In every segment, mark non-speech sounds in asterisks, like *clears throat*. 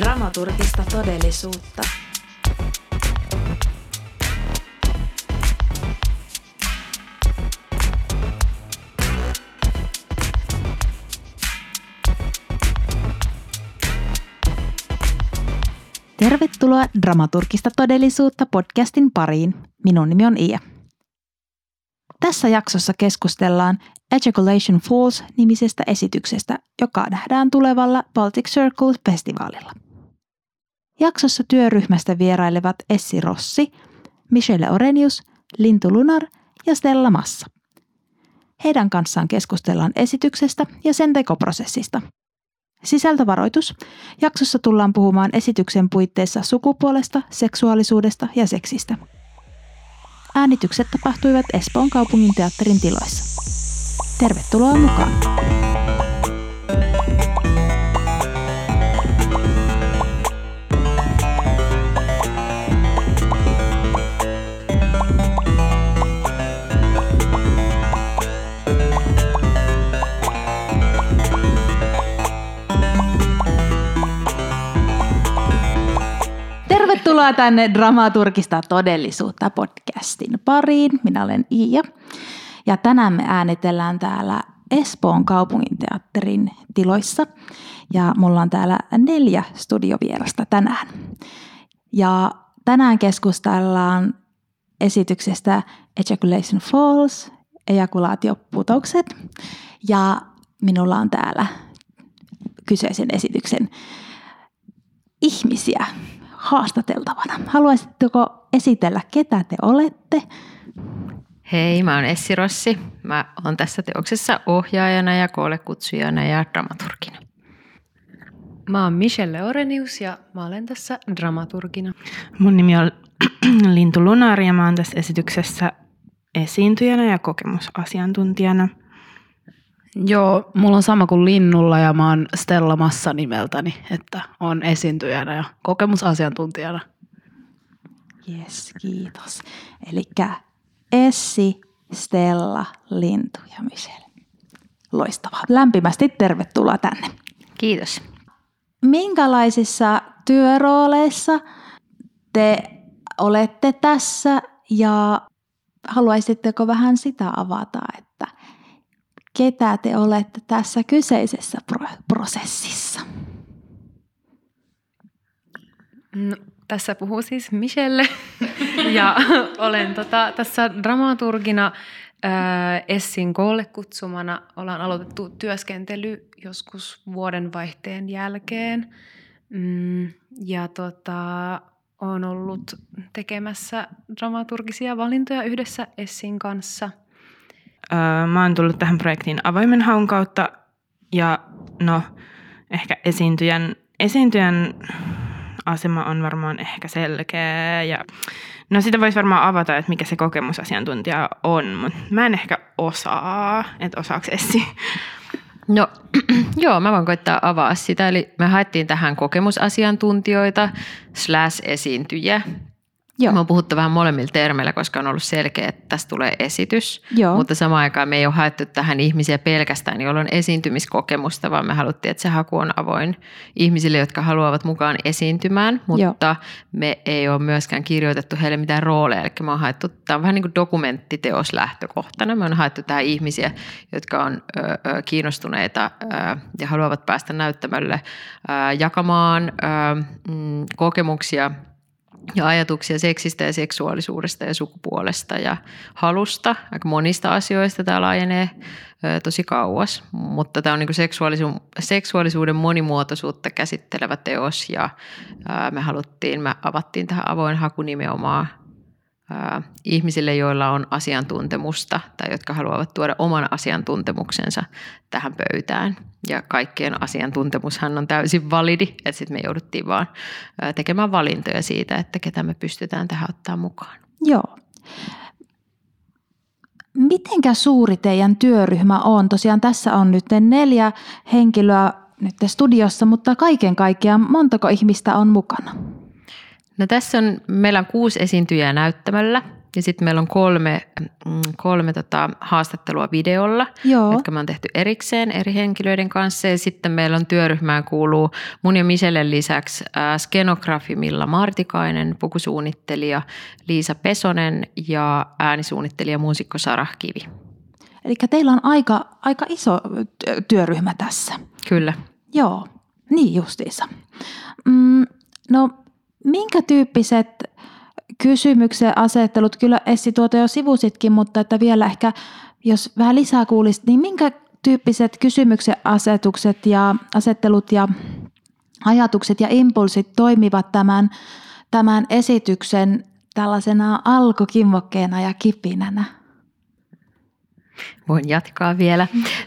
Dramaturgista todellisuutta. Tervetuloa Dramaturgista todellisuutta podcastin pariin. Minun nimi on Iia. Tässä jaksossa keskustellaan Ejaculation Falls nimisestä esityksestä, joka nähdään tulevalla Baltic Circle-festivaalilla. Jaksossa työryhmästä vierailevat Essi Rossi, Michelle Orenius, Lintu Lunar ja Stella Massa. Heidän kanssaan keskustellaan esityksestä ja sen tekoprosessista. Sisältövaroitus. Jaksossa tullaan puhumaan esityksen puitteissa sukupuolesta, seksuaalisuudesta ja seksistä. Äänitykset tapahtuivat Espoon kaupungin teatterin tiloissa. Tervetuloa mukaan! Tervetuloa tänne Dramaturgista todellisuutta podcastin pariin. Minä olen Iia ja tänään me äänitellään täällä Espoon kaupunginteatterin tiloissa ja mulla on täällä neljä studiovierasta tänään. Ja tänään keskustellaan esityksestä Ejaculation Falls, ejakulaatioputoukset ja minulla on täällä kyseisen esityksen ihmisiä haastateltavana. Haluaisitteko esitellä, ketä te olette? Hei, mä oon Essi Rossi. Mä oon tässä teoksessa ohjaajana ja kutsujana ja dramaturgina. Mä oon Michelle Orenius ja mä olen tässä dramaturgina. Mun nimi on *clears throat* Lintu Lunari ja mä oon tässä esityksessä esiintyjänä ja kokemusasiantuntijana. Joo, mulla on sama kuin Linnulla ja mä oon Stella Massa nimeltäni, että on esiintyjänä ja kokemusasiantuntijana. Yes, kiitos. Eli Essi, Stella, Lintu ja Michelle. Loistavaa. Lämpimästi tervetuloa tänne. Kiitos. Minkälaisissa työrooleissa te olette tässä ja haluaisitteko vähän sitä avata, että ketä te olette tässä kyseisessä prosessissa? No, tässä puhuu siis Michelle *laughs* ja olen tota, tässä dramaturgina ää, Essin koolle kutsumana. Ollaan aloitettu työskentely joskus vuoden vaihteen jälkeen mm, ja tota, olen ollut tekemässä dramaturgisia valintoja yhdessä Essin kanssa. Mä oon tullut tähän projektiin avoimen haun kautta ja no ehkä esiintyjän, esiintyjän asema on varmaan ehkä selkeä ja no sitä voisi varmaan avata, että mikä se kokemusasiantuntija on, mutta mä en ehkä osaa, että osaako Essi? No *clears throat* joo, mä voin koittaa avaa sitä. Eli me haettiin tähän kokemusasiantuntijoita slash esiintyjiä Joo. Me on puhuttu vähän molemmilla termeillä, koska on ollut selkeä, että tästä tulee esitys. Joo. Mutta samaan aikaan me ei ole haettu tähän ihmisiä pelkästään, joilla on esiintymiskokemusta, vaan me haluttiin, että se haku on avoin ihmisille, jotka haluavat mukaan esiintymään. Mutta Joo. me ei ole myöskään kirjoitettu heille mitään rooleja. Eli me on haettu, tämä on vähän niin kuin dokumenttiteos lähtökohtana. Me on haettu tähän ihmisiä, jotka on ö, ö, kiinnostuneita ö, ja haluavat päästä näyttämölle ö, jakamaan ö, mm, kokemuksia – ja ajatuksia seksistä ja seksuaalisuudesta ja sukupuolesta ja halusta. Aika monista asioista tämä laajenee tosi kauas, mutta tämä on niin seksuaalisuuden, seksuaalisuuden monimuotoisuutta käsittelevä teos ja me haluttiin, me avattiin tähän avoin haku nimenomaan ihmisille, joilla on asiantuntemusta tai jotka haluavat tuoda oman asiantuntemuksensa tähän pöytään. Ja kaikkien asiantuntemushan on täysin validi, että sitten me jouduttiin vaan tekemään valintoja siitä, että ketä me pystytään tähän ottaa mukaan. Joo. Mitenkä suuri teidän työryhmä on? Tosiaan tässä on nyt neljä henkilöä nyt studiossa, mutta kaiken kaikkiaan montako ihmistä on mukana? No tässä on, meillä on kuusi esiintyjää näyttämällä Ja sitten meillä on kolme, mm, kolme tota haastattelua videolla, Joo. jotka me on tehty erikseen eri henkilöiden kanssa. Ja sitten meillä on työryhmään kuuluu mun ja Michellen lisäksi ää, skenografi Milla Martikainen, pukusuunnittelija Liisa Pesonen ja äänisuunnittelija muusikko Sarah Kivi. Eli teillä on aika, aika iso ty- työryhmä tässä. Kyllä. Joo, niin justiinsa. Mm, no, minkä tyyppiset kysymyksen asettelut, kyllä Essi tuota jo sivusitkin, mutta että vielä ehkä, jos vähän lisää kuulisit, niin minkä tyyppiset kysymyksen asetukset ja asettelut ja ajatukset ja impulsit toimivat tämän, tämän esityksen tällaisena alkukimmokkeena ja kipinänä? Voin jatkaa vielä.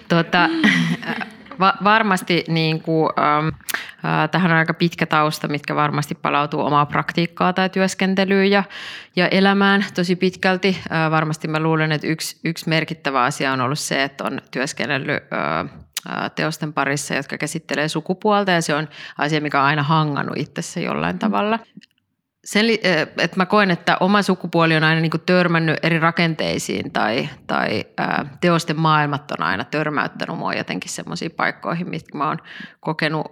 Tuota, *laughs* va- varmasti niin kuin, ähm, äh, tähän on aika pitkä tausta, mitkä varmasti palautuu omaa praktiikkaa tai työskentelyyn ja, ja elämään tosi pitkälti. Äh, varmasti mä luulen, että yksi, yksi merkittävä asia on ollut se, että on työskennellyt äh, teosten parissa, jotka käsittelee sukupuolta ja se on asia, mikä on aina hangannut itsessä jollain tavalla sen, että mä koen, että oma sukupuoli on aina niin törmännyt eri rakenteisiin tai, tai teosten maailmat on aina törmäyttänyt mua jotenkin semmoisiin paikkoihin, mitkä mä oon kokenut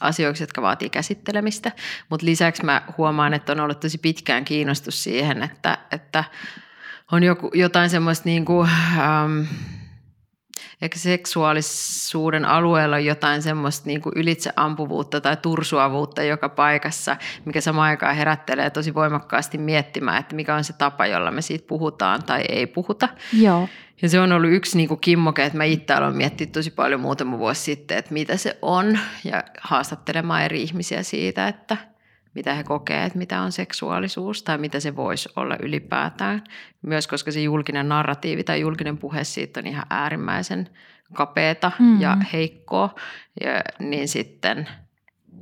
asioiksi, jotka vaatii käsittelemistä. Mutta lisäksi mä huomaan, että on ollut tosi pitkään kiinnostus siihen, että, että on joku, jotain semmoista niin kuin, ähm, ehkä seksuaalisuuden alueella on jotain semmoista niin kuin ylitseampuvuutta tai tursuavuutta joka paikassa, mikä samaan aikaan herättelee tosi voimakkaasti miettimään, että mikä on se tapa, jolla me siitä puhutaan tai ei puhuta. Joo. Ja se on ollut yksi niin kuin kimmoke, että mä itse aloin miettiä tosi paljon muutama vuosi sitten, että mitä se on ja haastattelemaan eri ihmisiä siitä, että – mitä he kokee, että mitä on seksuaalisuus tai mitä se voisi olla ylipäätään. Myös koska se julkinen narratiivi tai julkinen puhe siitä on ihan äärimmäisen kapeeta mm-hmm. ja heikkoa, ja, niin sitten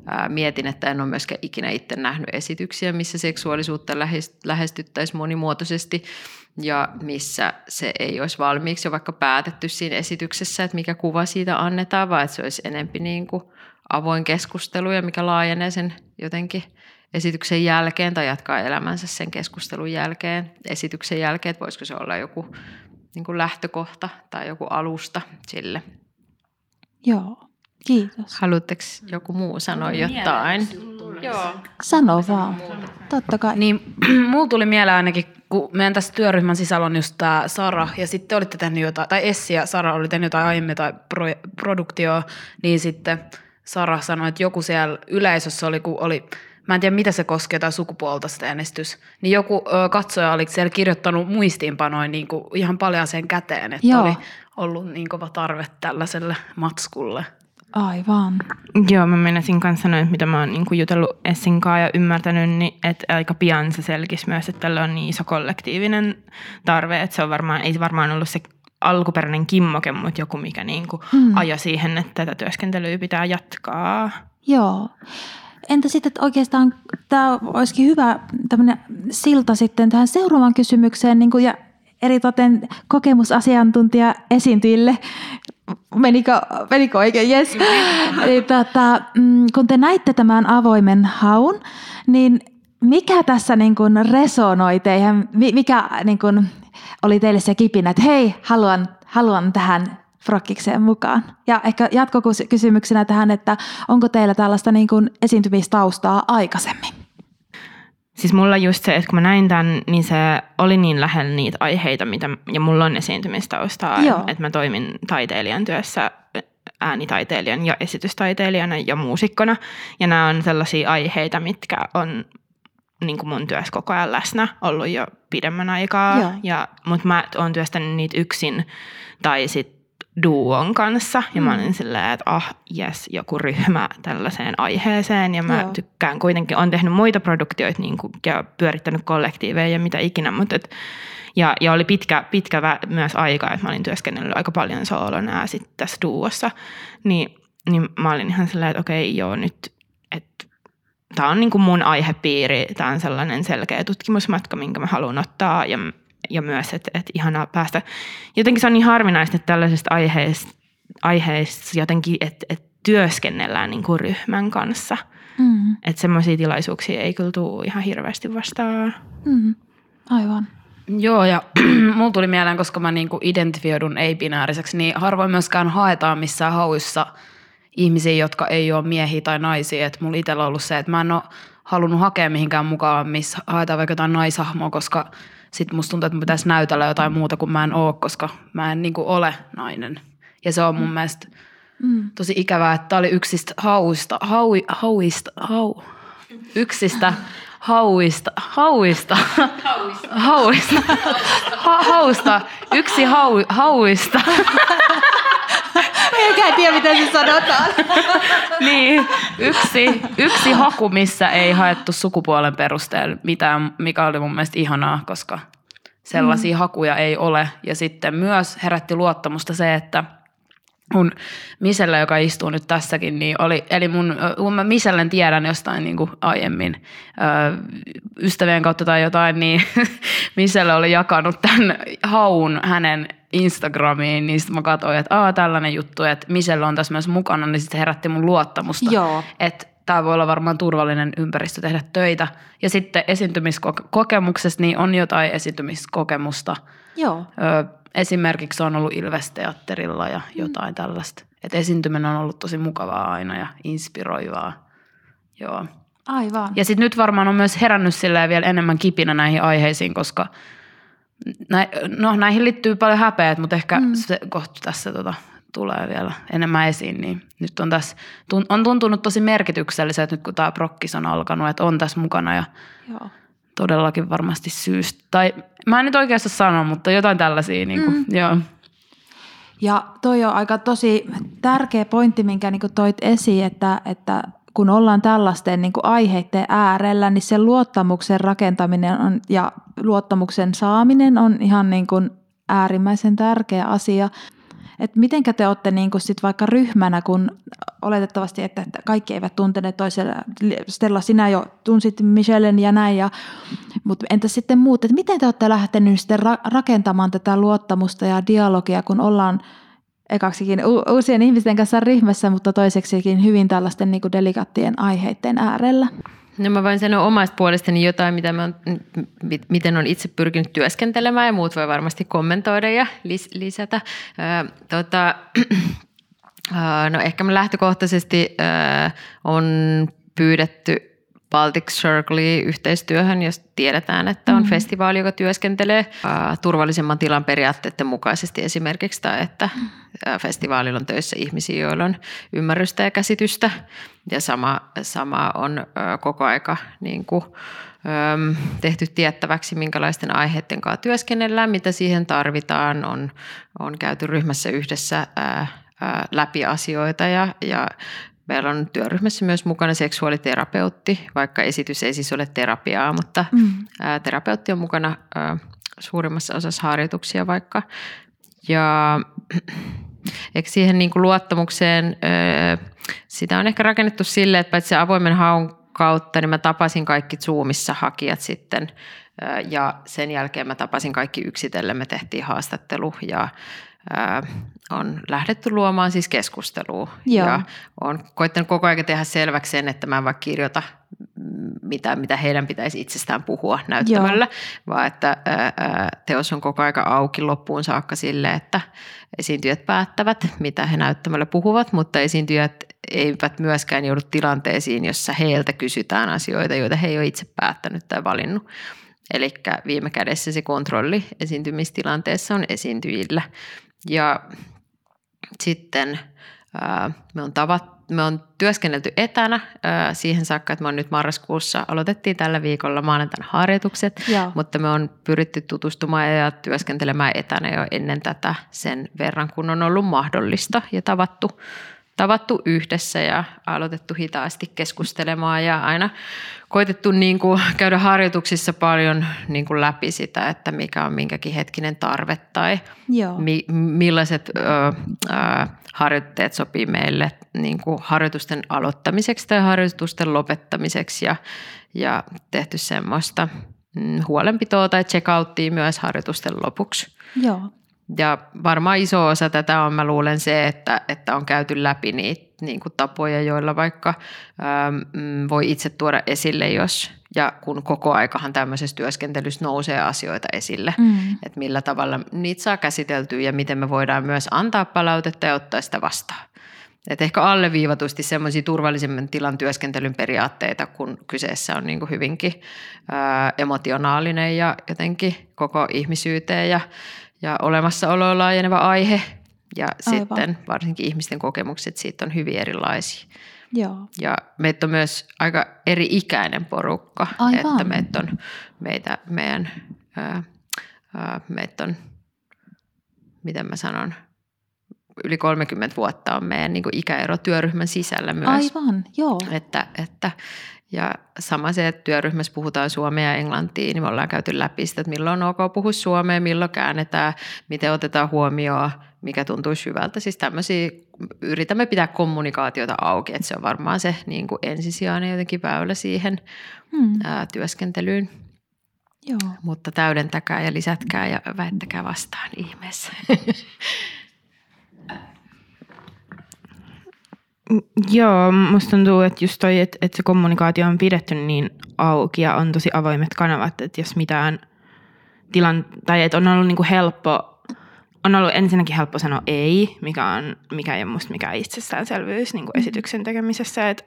ää, mietin, että en ole myöskään ikinä itse nähnyt esityksiä, missä seksuaalisuutta lähestyttäisiin monimuotoisesti ja missä se ei olisi valmiiksi jo vaikka päätetty siinä esityksessä, että mikä kuva siitä annetaan, vaan että se olisi enempi niin kuin avoin keskustelu ja mikä laajenee sen jotenkin esityksen jälkeen tai jatkaa elämänsä sen keskustelun jälkeen, esityksen jälkeen, että voisiko se olla joku niin kuin lähtökohta tai joku alusta sille. Joo, kiitos. Haluatteko joku muu sanoa jotain? Joo. Sano vaan, totta kai. Niin, *clears throat* mulla tuli mieleen ainakin, kun meidän tässä työryhmän sisällä on just tämä Sara, ja sitten olitte tehnyt jotain, tai Essi ja Sara oli tehnyt jotain aiemmin tai pro, produktioa, niin sitten Sara sanoi, että joku siellä yleisössä oli, kun oli mä en tiedä mitä se koskee tai sukupuolta sitä äänestys, niin joku ö, katsoja oli siellä kirjoittanut muistiinpanoin niin kuin ihan paljon sen käteen, että Joo. oli ollut niin kova tarve tällaiselle matskulle. Aivan. Joo, mä menisin kanssa sanoa, että mitä mä oon niin jutellut Essin kanssa ja ymmärtänyt, niin että aika pian se selkisi myös, että tällä on niin iso kollektiivinen tarve, että se on varmaan, ei varmaan ollut se alkuperäinen kimmoke, mutta joku, mikä niin kuin mm. ajoi siihen, että tätä työskentelyä pitää jatkaa. Joo. Entä sitten, että oikeastaan tämä olisikin hyvä tämmöinen silta sitten tähän seuraavaan kysymykseen niin kuin ja eritoten kokemusasiantuntija esiintyjille. Menikö, menikö oikein? Yes. Eli, tota, mm, kun te näitte tämän avoimen haun, niin mikä tässä niin kuin resonoi teihin? Mikä niin kuin oli teille se kipinä, että hei, haluan, haluan tähän frokkikseen mukaan. Ja ehkä jatkokysymyksenä tähän, että onko teillä tällaista niin kuin esiintymistaustaa aikaisemmin? Siis mulla just se, että kun mä näin tämän, niin se oli niin lähellä niitä aiheita, mitä, ja mulla on esiintymistaustaa, Joo. että mä toimin taiteilijan työssä äänitaiteilijan ja esitystaiteilijana ja muusikkona. Ja nämä on sellaisia aiheita, mitkä on niin kuin mun työssä koko ajan läsnä ollut jo pidemmän aikaa. Ja, mutta mä oon työstänyt niitä yksin tai sitten duon kanssa. Ja mm. mä olin silleen, että ah, jes, joku ryhmä tällaiseen aiheeseen. Ja mä Joo. tykkään kuitenkin, on tehnyt muita produktioita niin kuin, ja pyörittänyt kollektiiveja ja mitä ikinä. Mutta et, ja, ja oli pitkä, pitkä myös aika, että mä olin työskennellyt aika paljon soolona ja sitten tässä duossa. Niin, niin mä olin ihan silleen, että okei, joo, nyt, että tämä on niin kuin mun aihepiiri, tämä on sellainen selkeä tutkimusmatka, minkä mä haluan ottaa ja ja myös, että, että ihanaa päästä. Jotenkin se on niin harvinaista, että tällaisesta aiheesta, aiheesta jotenkin, että, että työskennellään niin kuin ryhmän kanssa. Mm. Että semmoisia tilaisuuksia ei kyllä tule ihan hirveästi vastaan. Mm. Aivan. Joo, ja *clears throat* mulla tuli mieleen, koska mä niinku identifioidun ei-binääriseksi, niin harvoin myöskään haetaan missään hauissa ihmisiä, jotka ei ole miehiä tai naisia. Et mulla itsellä on ollut se, että mä en ole halunnut hakea mihinkään mukaan, missä haetaan vaikka jotain naishahmoa, koska sit musta tuntuu, että mun pitäisi näytellä jotain muuta kuin mä en oo, koska mä en niinku ole nainen. Ja se on mun mm. mielestä tosi ikävää, että tää oli yksistä hauista, haui, hauista, hau, yksistä hauista, hauista, hauista, ha, hausta, yksi hau, hauista. *laughs* Eikä tiedä, miten se sanotaan. *laughs* niin, yksi, yksi haku, missä ei haettu sukupuolen perusteella mitään, mikä oli mun mielestä ihanaa, koska sellaisia mm. hakuja ei ole. Ja sitten myös herätti luottamusta se, että mun Misellä, joka istuu nyt tässäkin, niin oli, eli mun, kun mä Misellen tiedän jostain niin kuin aiemmin ö, ystävien kautta tai jotain, niin *laughs* Miselle oli jakanut tämän haun hänen Instagramiin, niin sitten mä katsoin, että Aa, tällainen juttu, että Michelle on tässä myös mukana, niin sitten herätti mun luottamusta. Joo. Että tämä voi olla varmaan turvallinen ympäristö tehdä töitä. Ja sitten esiintymiskokemuksesta, niin on jotain esiintymiskokemusta. Joo. Ö, esimerkiksi on ollut Ilves-teatterilla ja jotain mm. tällaista. Et esiintyminen on ollut tosi mukavaa aina ja inspiroivaa. Joo. Aivan. Ja sitten nyt varmaan on myös herännyt vielä enemmän kipinä näihin aiheisiin, koska nä, no, näihin liittyy paljon häpeät, mutta ehkä mm. se kohta tässä tota, tulee vielä enemmän esiin, niin nyt on tässä, on tuntunut tosi merkitykselliseltä nyt kun tämä prokkis on alkanut, että on tässä mukana ja Joo. todellakin varmasti syystä. Tai mä en nyt oikeastaan sano, mutta jotain tällaisia, niin kuin, mm. joo. Ja toi on aika tosi tärkeä pointti, minkä niin toit esiin, että, että kun ollaan tällaisten niin aiheiden äärellä, niin se luottamuksen rakentaminen on, ja luottamuksen saaminen on ihan niin kuin äärimmäisen tärkeä asia. Et mitenkä te olette niin kuin sit vaikka ryhmänä, kun oletettavasti, että kaikki eivät tunteneet toisella, Stella sinä jo tunsit Michellen ja näin, ja, mutta entä sitten muut, että miten te olette lähteneet sitten rakentamaan tätä luottamusta ja dialogia, kun ollaan ekaksikin uusien ihmisten kanssa ryhmässä, mutta toiseksikin hyvin tällaisten niin kuin delikaattien aiheiden äärellä? No mä voin sanoa omasta puolestani jotain, mitä mä on, miten on itse pyrkinyt työskentelemään ja muut voi varmasti kommentoida ja lis, lisätä. Ö, tota, *clears throat* no ehkä mä lähtökohtaisesti ö, on pyydetty Baltic Circle yhteistyöhön, jos tiedetään, että on mm. festivaali, joka työskentelee turvallisemman tilan periaatteiden mukaisesti esimerkiksi, tai että uh, festivaalilla on töissä ihmisiä, joilla on ymmärrystä ja käsitystä, ja sama, sama on koko aika niin kuin, tehty tiettäväksi, minkälaisten aiheiden kanssa työskennellään, mitä siihen tarvitaan, on, on käyty ryhmässä yhdessä läpi asioita ja, ja Meillä on työryhmässä myös mukana seksuaaliterapeutti, vaikka esitys ei siis ole terapiaa, mutta mm. terapeutti on mukana suurimmassa osassa harjoituksia vaikka. Ja *clears throat* eikö siihen niin kuin luottamukseen, sitä on ehkä rakennettu silleen, että paitsi avoimen haun kautta, niin mä tapasin kaikki Zoomissa hakijat sitten ja sen jälkeen mä tapasin kaikki yksitellen, me tehtiin haastattelu ja on lähdetty luomaan siis keskustelua. Joo. Ja on koittanut koko ajan tehdä selväksi sen, että mä en vaikka kirjoita mitä, mitä heidän pitäisi itsestään puhua näyttämällä, Joo. vaan että ää, teos on koko aika auki loppuun saakka sille, että esiintyjät päättävät, mitä he näyttämällä puhuvat, mutta esiintyjät eivät myöskään joudu tilanteisiin, jossa heiltä kysytään asioita, joita he ei ole itse päättänyt tai valinnut. Eli viime kädessä se kontrolli esiintymistilanteessa on esiintyjillä. Ja sitten ää, me on tavat, me on työskennelty etänä siihen saakka, että me on nyt marraskuussa, aloitettiin tällä viikolla maanantaina harjoitukset, Joo. mutta me on pyritty tutustumaan ja työskentelemään etänä jo ennen tätä sen verran, kun on ollut mahdollista ja tavattu tavattu yhdessä ja aloitettu hitaasti keskustelemaan ja aina koitettu niin kuin käydä harjoituksissa paljon niin kuin läpi sitä, että mikä on minkäkin hetkinen tarve tai Joo. Mi, millaiset ö, ö, harjoitteet sopii meille niin kuin harjoitusten aloittamiseksi tai harjoitusten lopettamiseksi ja, ja tehty semmoista mm, huolenpitoa tai checkouttia myös harjoitusten lopuksi. Joo. Ja varmaan iso osa tätä on, mä luulen se, että, että on käyty läpi niitä niin kuin tapoja, joilla vaikka äm, voi itse tuoda esille, jos ja kun koko aikahan tämmöisessä työskentelyssä nousee asioita esille, mm. että millä tavalla niitä saa käsiteltyä ja miten me voidaan myös antaa palautetta ja ottaa sitä vastaan. Et ehkä alleviivatusti semmoisia turvallisemman tilan työskentelyn periaatteita, kun kyseessä on niin hyvinkin ää, emotionaalinen ja jotenkin koko ihmisyyteen ja, ja olemassaoloon laajeneva aihe. Ja Aivan. sitten varsinkin ihmisten kokemukset siitä on hyvin erilaisia. Joo. Ja meitä on myös aika eri ikäinen porukka. Aivan. Että meitä on, meitä, meidän, ää, ää, meitä on, miten mä sanon – yli 30 vuotta on meidän niin ikäero työryhmän sisällä myös. Aivan, joo. Että, että, ja sama se, että työryhmässä puhutaan suomea ja englantia, niin me ollaan käyty läpi sitä, että milloin on ok puhua suomea, milloin käännetään, miten otetaan huomioon, mikä tuntuu hyvältä. Siis tämmöisiä, yritämme pitää kommunikaatiota auki, että se on varmaan se niin kuin ensisijainen jotenkin väylä siihen hmm. ää, työskentelyyn. Joo. Mutta täydentäkää ja lisätkää ja väittäkää vastaan ihmeessä. *laughs* Joo, musta tuntuu, että just toi, että, että se kommunikaatio on pidetty niin auki ja on tosi avoimet kanavat, että jos mitään tilan, tai että on ollut niin kuin helppo, on ollut ensinnäkin helppo sanoa ei, mikä, on, mikä ei ole musta mikään itsestäänselvyys niin kuin esityksen tekemisessä, että,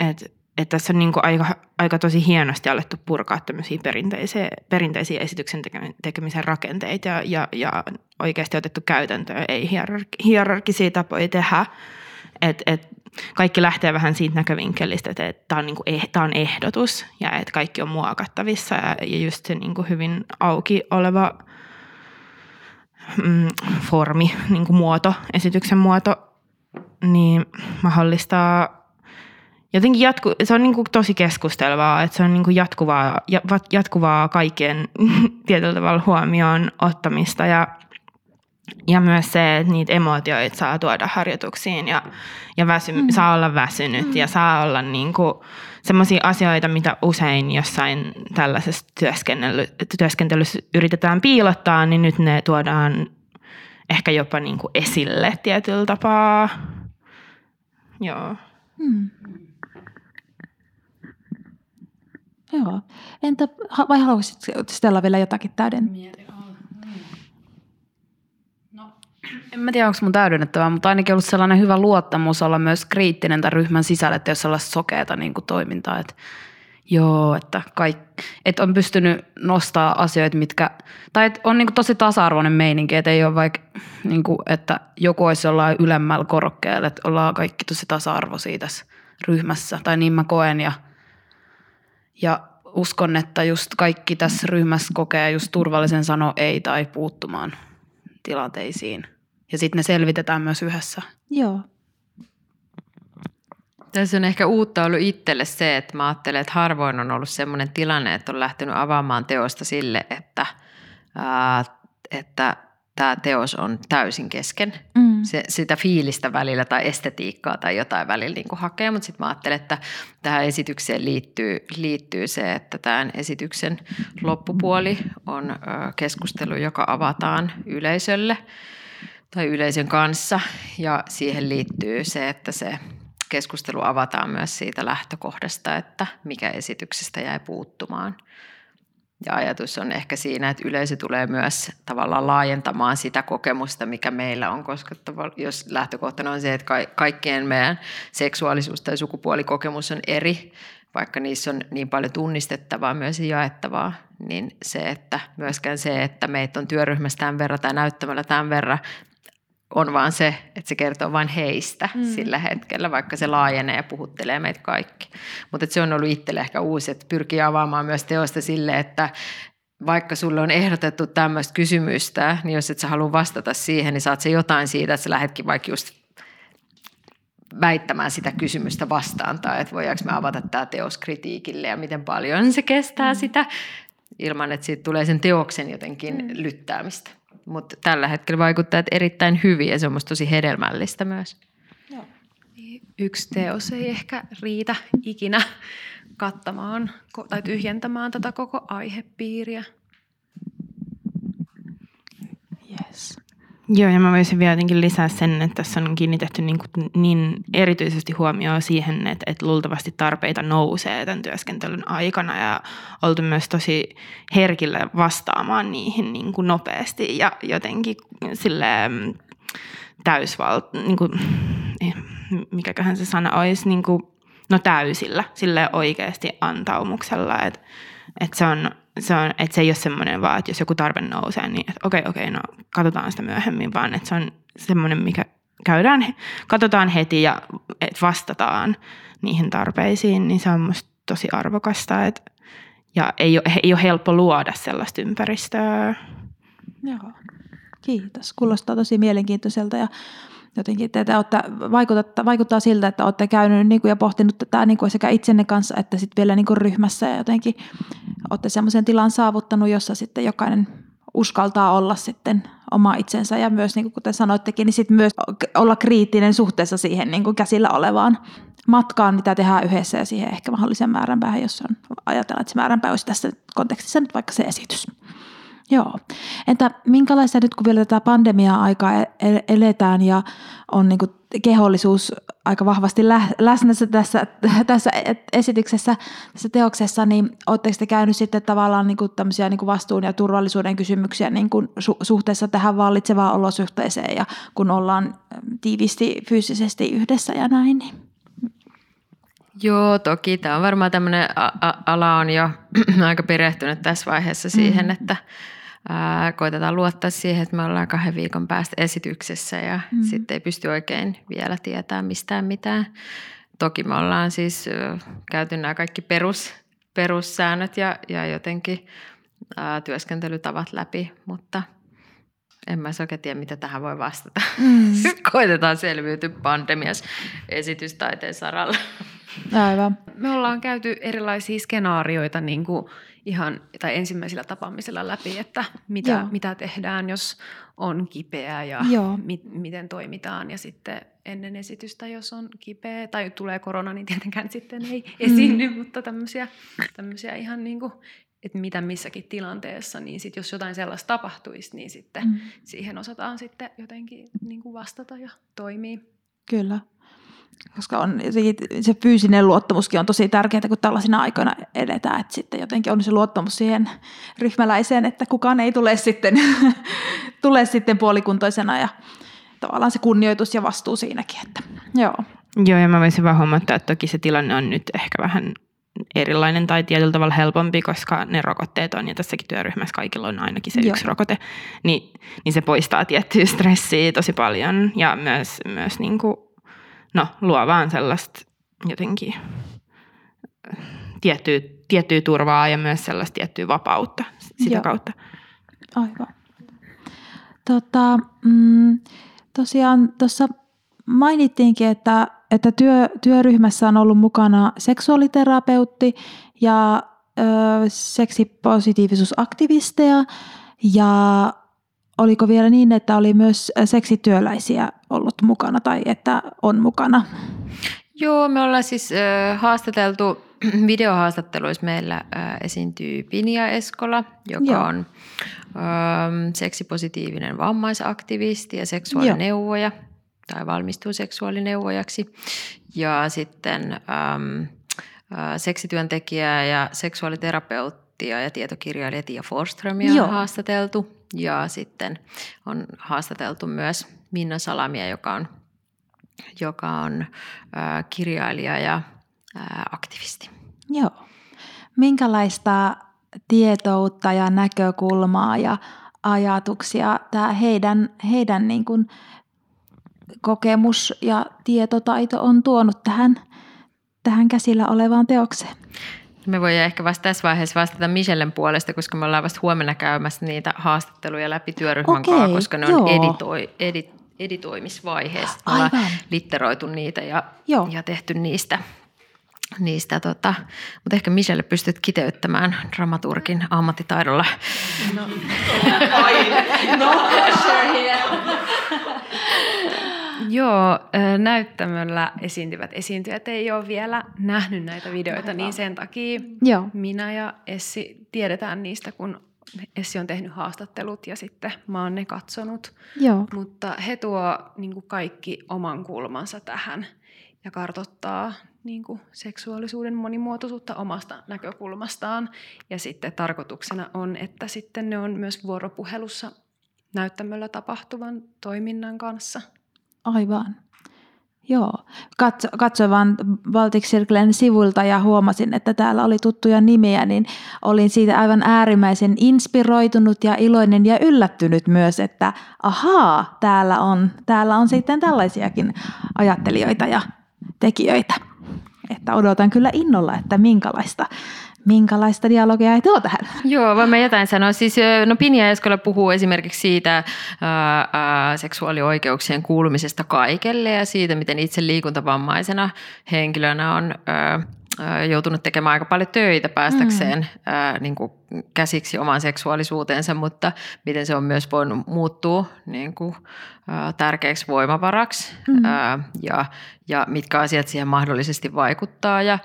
että että tässä on niin aika, aika tosi hienosti alettu purkaa tämmöisiä perinteisiä, perinteisiä esityksen tekemisen rakenteita ja, ja, ja oikeasti otettu käytäntöön, ei hierarki, hierarkisia tapoja tehdä. Et, et kaikki lähtee vähän siitä näkövinkkelistä, että, tämä on, niin tämä on ehdotus ja että kaikki on muokattavissa ja, ja just se niin hyvin auki oleva mm, formi, niin muoto, esityksen muoto, niin mahdollistaa jotenkin jatku, se on niin kuin tosi keskustelevaa, että se on niin kuin jatkuvaa, jatkuvaa kaiken *laughs* tietyllä tavalla huomioon ottamista ja, ja myös se, että niitä emotioita saa tuoda harjoituksiin ja, ja väsy, mm. saa olla väsynyt mm. ja saa olla niin kuin sellaisia asioita, mitä usein jossain tällaisessa työskentely, työskentelyssä yritetään piilottaa, niin nyt ne tuodaan ehkä jopa niin kuin esille tietyllä tapaa. Joo. Mm. Joo. Entä, vai haluaisit Stella vielä jotakin täyden? No, en mä tiedä, onko mun täydennettävää, mutta ainakin ollut sellainen hyvä luottamus olla myös kriittinen tämän ryhmän sisällä, että jos sellaista sokeata niin kuin toimintaa, että joo, että, kaik, että on pystynyt nostaa asioita, mitkä, tai että on niin kuin tosi tasa-arvoinen meininki, että ei ole vaikka, niin kuin, että joku olisi jollain ylemmällä korokkeella, että ollaan kaikki tosi tasa-arvoisia tässä ryhmässä, tai niin mä koen, ja – ja uskon, että just kaikki tässä ryhmässä kokee just turvallisen sano ei tai puuttumaan tilanteisiin. Ja sitten ne selvitetään myös yhdessä. Joo. Tässä on ehkä uutta ollut itselle se, että mä ajattelen, että harvoin on ollut sellainen tilanne, että on lähtenyt avaamaan teosta sille, että, ää, että tämä teos on täysin kesken. Mm. Se, sitä fiilistä välillä tai estetiikkaa tai jotain välillä niin kuin hakee, mutta sitten mä ajattelen, että tähän esitykseen liittyy, liittyy se, että tämän esityksen loppupuoli on keskustelu, joka avataan yleisölle tai yleisön kanssa ja siihen liittyy se, että se keskustelu avataan myös siitä lähtökohdasta, että mikä esityksestä jäi puuttumaan – ja ajatus on ehkä siinä, että yleisö tulee myös tavallaan laajentamaan sitä kokemusta, mikä meillä on, koska jos lähtökohtana on se, että kaikkien meidän seksuaalisuus- tai sukupuolikokemus on eri, vaikka niissä on niin paljon tunnistettavaa myös jaettavaa, niin se, että myöskään se, että meitä on työryhmässä tämän verran tai näyttämällä tämän verran, on vaan se, että se kertoo vain heistä mm. sillä hetkellä, vaikka se laajenee ja puhuttelee meitä kaikki. Mutta se on ollut itselle ehkä uusi, että pyrkii avaamaan myös teosta sille, että vaikka sulle on ehdotettu tämmöistä kysymystä, niin jos et sä halua vastata siihen, niin saat se jotain siitä, että sä lähdetkin vaikka just väittämään sitä kysymystä vastaan, tai että voidaanko me avata tämä teos kritiikille ja miten paljon se kestää mm. sitä, ilman että siitä tulee sen teoksen jotenkin mm. lyttäämistä. Mutta tällä hetkellä vaikuttaa että erittäin hyvin ja se on musta tosi hedelmällistä myös. Joo. Yksi teos ei ehkä riitä ikinä kattamaan tai tyhjentämään tätä koko aihepiiriä. Yes. Joo, ja mä voisin vielä jotenkin lisää sen, että tässä on kiinnitetty niin, kuin niin erityisesti huomioon siihen, että, että luultavasti tarpeita nousee tämän työskentelyn aikana ja oltu myös tosi herkillä vastaamaan niihin niin kuin nopeasti ja jotenkin sille täysvalt, niin kuin, eh, mikäköhän se sana olisi, niin kuin, no täysillä, sille oikeasti antaumuksella, että, että se on se, on, että se ei ole semmoinen vaan, että jos joku tarve nousee, niin että okei, okei, no katsotaan sitä myöhemmin, vaan että se on semmoinen, mikä käydään, katsotaan heti ja että vastataan niihin tarpeisiin, niin se on musta tosi arvokasta. Että, ja ei ole, ei ole helppo luoda sellaista ympäristöä. Joo, kiitos. Kuulostaa tosi mielenkiintoiselta ja jotenkin te, te olette, vaikuttaa, vaikuttaa siltä, että olette käynyt niin kuin, ja pohtinut tätä niin kuin sekä itsenne kanssa että sitten vielä niin kuin ryhmässä ja jotenkin olette sellaisen tilan saavuttanut, jossa sitten jokainen uskaltaa olla sitten oma itsensä ja myös, niin kuin kuten sanoittekin, niin sitten myös olla kriittinen suhteessa siihen niin kuin käsillä olevaan matkaan, mitä tehdään yhdessä ja siihen ehkä mahdollisen määränpäähän, jos on ajatella, että se määränpää olisi tässä kontekstissa nyt vaikka se esitys. Joo. Entä minkälaista nyt, kun vielä tätä pandemia-aikaa e-, e-, eletään ja on niin kehollisuus aika vahvasti läsnä tässä, *laughs* tässä esityksessä, tässä teoksessa, niin oletteko te käynyt sitten tavallaan niin kuin tämmöisiä niin kuin vastuun ja turvallisuuden kysymyksiä niin kuin su- suhteessa tähän vallitsevaan olosuhteeseen ja kun ollaan tiivisti fyysisesti yhdessä ja näin? Niin. Joo, toki. Tämä on varmaan tämmöinen ala on jo *clears throat* aika perehtynyt tässä vaiheessa siihen, mm. että ää, koitetaan luottaa siihen, että me ollaan kahden viikon päästä esityksessä ja mm. sitten ei pysty oikein vielä tietää mistään mitään. Toki me ollaan siis käyty nämä kaikki perus, perussäännöt ja, ja jotenkin ää, työskentelytavat läpi, mutta en mä oikein tiedä, mitä tähän voi vastata. Mm. *laughs* Koitetaan selviytyä pandemias esitystaiteen saralla. Aivan. Me ollaan käyty erilaisia skenaarioita niin kuin ihan tai ensimmäisellä tapaamisella läpi, että mitä, mitä tehdään, jos on kipeä ja mi, miten toimitaan. Ja sitten ennen esitystä, jos on kipeä tai tulee korona, niin tietenkään sitten ei mm. esiinny, mutta tämmöisiä, tämmöisiä ihan niin kuin, että mitä missäkin tilanteessa, niin sit jos jotain sellaista tapahtuisi, niin sitten mm. siihen osataan sitten jotenkin niin kuin vastata ja toimia. Kyllä koska on se fyysinen luottamuskin on tosi tärkeää, kun tällaisina aikoina edetään, että sitten jotenkin on se luottamus siihen ryhmäläiseen, että kukaan ei tule sitten, *laughs* tule sitten puolikuntoisena ja tavallaan se kunnioitus ja vastuu siinäkin, että joo. Joo, ja mä voisin vaan huomata, että toki se tilanne on nyt ehkä vähän erilainen tai tietyllä tavalla helpompi, koska ne rokotteet on, ja tässäkin työryhmässä kaikilla on ainakin se Joo. yksi rokote, niin, niin se poistaa tiettyä stressiä tosi paljon, ja myös, myös niin kuin no, luo vaan sellaista jotenkin tiettyä, tiettyä turvaa ja myös sellaista tiettyä vapautta sitä Joo. kautta. Aivan. Tota, mm, tosiaan tuossa mainittiinkin, että, että työ, työryhmässä on ollut mukana seksuaaliterapeutti ja ö, seksipositiivisuusaktivisteja ja oliko vielä niin, että oli myös seksityöläisiä ollut mukana tai että on mukana? Joo, me ollaan siis äh, haastateltu, *clears throat* videohaastatteluissa meillä äh, esiintyy Pinia Eskola, joka Joo. on äh, seksipositiivinen vammaisaktivisti ja seksuaalineuvoja Joo. tai valmistuu seksuaalineuvojaksi. Ja sitten ähm, äh, seksityöntekijä ja seksuaaliterapeuttia ja tietokirjailija Tia Forströmiä on haastateltu. Ja sitten on haastateltu myös Minna Salamia, joka on, joka on ää, kirjailija ja ää, aktivisti. Joo. Minkälaista tietoutta ja näkökulmaa ja ajatuksia tämä heidän, heidän niin kuin kokemus ja tietotaito on tuonut tähän, tähän käsillä olevaan teokseen? Me voidaan ehkä vasta tässä vaiheessa vastata Michellen puolesta, koska me ollaan vasta huomenna käymässä niitä haastatteluja läpi työryhmän Okei, kanssa, koska ne on editoi, edit, editoimisvaiheessa. Me ollaan litteroitu niitä ja, ja tehty niistä niistä, tota, mutta ehkä Michelle pystyt kiteyttämään dramaturgin ammattitaidolla. No, *laughs* no sure *laughs* Joo, näyttämöllä esiintyvät esiintyjät ei ole vielä nähnyt näitä videoita, niin sen takia Joo. minä ja Essi tiedetään niistä, kun Essi on tehnyt haastattelut ja sitten mä oon ne katsonut. Joo. Mutta he tuo niin kaikki oman kulmansa tähän ja kartottaa niin kuin seksuaalisuuden monimuotoisuutta omasta näkökulmastaan. Ja sitten tarkoituksena on, että sitten ne on myös vuoropuhelussa näyttämöllä tapahtuvan toiminnan kanssa. Aivan. Joo. Katso, katsoin vaan Baltic Circlen sivuilta ja huomasin, että täällä oli tuttuja nimiä, niin olin siitä aivan äärimmäisen inspiroitunut ja iloinen ja yllättynyt myös, että ahaa, täällä on, täällä on sitten tällaisiakin ajattelijoita ja tekijöitä. Että odotan kyllä innolla, että minkälaista minkälaista dialogia ei tuo tähän. Joo, vaan mä jotain sanoa. Siis, no Pinja Eskola puhuu esimerkiksi siitä ää, ää, seksuaalioikeuksien kuulumisesta kaikelle ja siitä, miten itse liikuntavammaisena henkilönä on ää, joutunut tekemään aika paljon töitä päästäkseen mm. ää, niin kuin käsiksi omaan seksuaalisuuteensa, mutta miten se on myös voinut muuttua niin kuin, ää, tärkeäksi voimavaraksi mm. ää, ja, ja mitkä asiat siihen mahdollisesti vaikuttaa. Ja,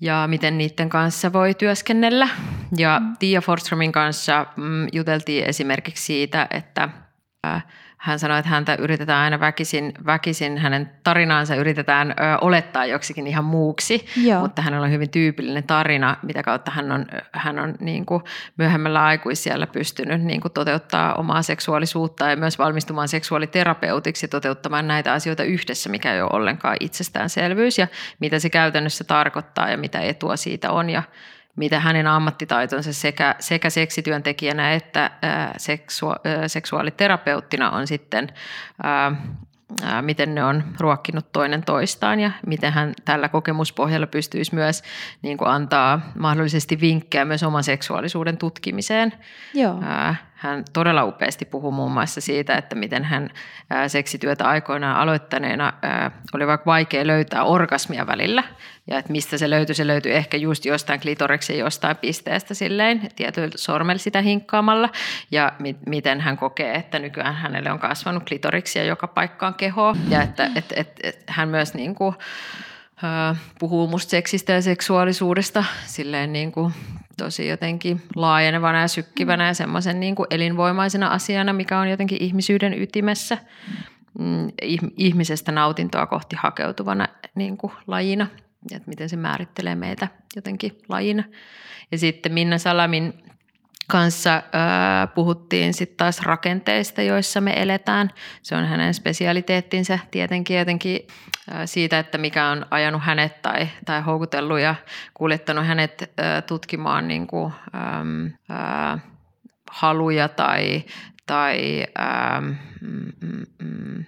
ja miten niiden kanssa voi työskennellä. Ja. Tia Forstromin kanssa mm, juteltiin esimerkiksi siitä, että hän sanoi, että häntä yritetään aina väkisin, väkisin hänen tarinaansa yritetään ö, olettaa joksikin ihan muuksi, Joo. mutta hänellä on hyvin tyypillinen tarina, mitä kautta hän on, hän on niin kuin myöhemmällä aikuisiellä pystynyt niin kuin toteuttaa omaa seksuaalisuutta ja myös valmistumaan seksuaaliterapeutiksi ja toteuttamaan näitä asioita yhdessä, mikä ei ole ollenkaan itsestäänselvyys ja mitä se käytännössä tarkoittaa ja mitä etua siitä on ja mitä hänen ammattitaitonsa sekä, sekä seksityöntekijänä että ää, seksua, ää, seksuaaliterapeuttina on sitten, ää, ää, miten ne on ruokkinut toinen toistaan ja miten hän tällä kokemuspohjalla pystyisi myös niin kuin antaa mahdollisesti vinkkejä myös oman seksuaalisuuden tutkimiseen. Joo. Ää, hän todella upeasti puhuu muun muassa siitä, että miten hän seksityötä aikoinaan aloittaneena oli vaikka vaikea löytää orgasmia välillä. Ja että mistä se löytyi, se löytyi ehkä just jostain klitoriksen jostain pisteestä silleen, tietyllä sormella sitä hinkkaamalla. Ja mi- miten hän kokee, että nykyään hänelle on kasvanut klitoriksia joka paikkaan kehoa. Ja että et, et, et, hän myös niin kuin, puhuu musta seksistä ja seksuaalisuudesta silleen niin kuin tosi jotenkin laajenevana ja sykkivänä ja semmoisen niin kuin elinvoimaisena asiana, mikä on jotenkin ihmisyyden ytimessä mm, ihmisestä nautintoa kohti hakeutuvana niin kuin lajina, että miten se määrittelee meitä jotenkin lajina. Ja sitten Minna Salamin kanssa äh, puhuttiin sitten taas rakenteista, joissa me eletään. Se on hänen spesialiteettinsä tietenkin jotenkin äh, siitä, että mikä on ajanut hänet tai, tai houkutellut ja kuljettanut hänet äh, tutkimaan niin kuin, ähm, äh, haluja tai, tai ähm, mm, mm,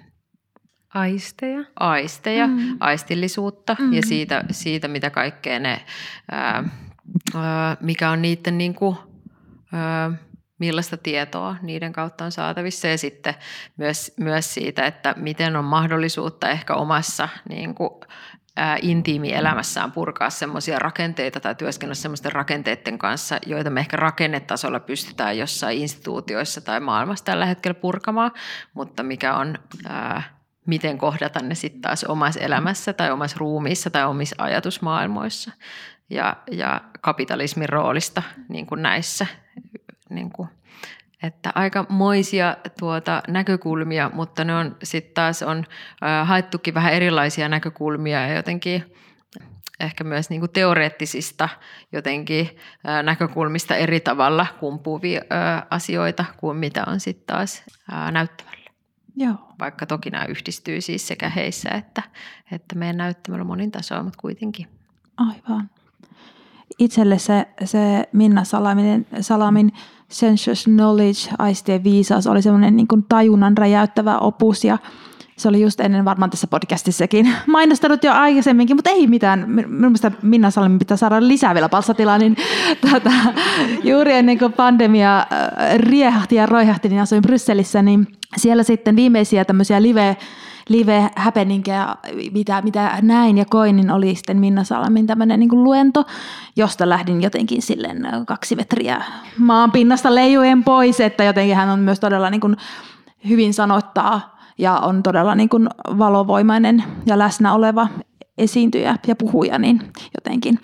Aisteja. Aisteja, mm. aistillisuutta mm. ja siitä, siitä, mitä kaikkea ne, ää, ää, mikä on niiden niin kuin, millaista tietoa niiden kautta on saatavissa ja sitten myös, myös siitä, että miten on mahdollisuutta ehkä omassa niin kuin, intiimielämässään purkaa semmoisia rakenteita tai työskennellä semmoisten rakenteiden kanssa, joita me ehkä rakennetasolla pystytään jossain instituutioissa tai maailmassa tällä hetkellä purkamaan, mutta mikä on, ää, miten kohdata ne sitten taas omassa elämässä tai omassa ruumiissa tai omissa ajatusmaailmoissa ja, ja kapitalismin roolista niin kuin näissä. Niin kuin, että aika moisia tuota näkökulmia, mutta ne on sitten taas on haettukin vähän erilaisia näkökulmia ja jotenkin ehkä myös niin kuin teoreettisista jotenkin näkökulmista eri tavalla kumpuuvia äh, asioita kuin mitä on sitten taas äh, näyttävällä. Joo. Vaikka toki nämä yhdistyy siis sekä heissä että, että meidän näyttämällä monin tasoa, mutta kuitenkin. Aivan itselle se, se Minna Salamin, Salamin Sensuous Knowledge, aistien viisaus, oli semmoinen niin kuin tajunnan räjäyttävä opus ja se oli just ennen varmaan tässä podcastissakin *laughs* mainostanut jo aikaisemminkin, mutta ei mitään. Mielestäni Minna Salamin pitää saada lisää vielä palstatilaa, niin *laughs* tuota, juuri ennen kuin pandemia äh, riehahti ja roihahti, niin asuin Brysselissä, niin siellä sitten viimeisiä tämmöisiä live live happeningia, mitä, mitä näin ja koin, niin oli sitten Minna Salmin tämmöinen niin luento, josta lähdin jotenkin silleen kaksi metriä maan pinnasta leijuen pois, että jotenkin hän on myös todella niin kuin hyvin sanottaa ja on todella niin kuin valovoimainen ja läsnä oleva esiintyjä ja puhuja, niin jotenkin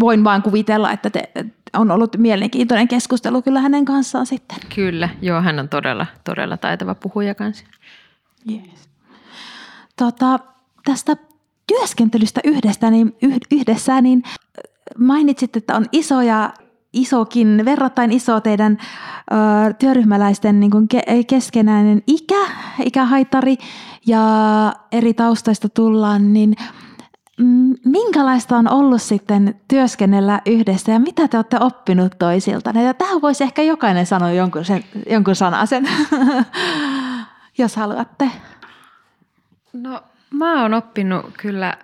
voin vaan kuvitella, että te, on ollut mielenkiintoinen keskustelu kyllä hänen kanssaan sitten. Kyllä, joo, hän on todella, todella taitava puhuja kanssa. Yes. Tota, tästä työskentelystä yhdestä, niin, yhdessä, niin mainitsit, että on isoja isokin, verrattain iso teidän ö, työryhmäläisten niin kuin ke, keskenäinen ikä, ikähaittari ja eri taustaista tullaan, niin minkälaista on ollut sitten työskennellä yhdessä ja mitä te olette oppinut toisilta? Ja tähän voisi ehkä jokainen sanoa jonkun, sen, jonkun sanasen, *laughs* jos haluatte. No mä oon oppinut kyllä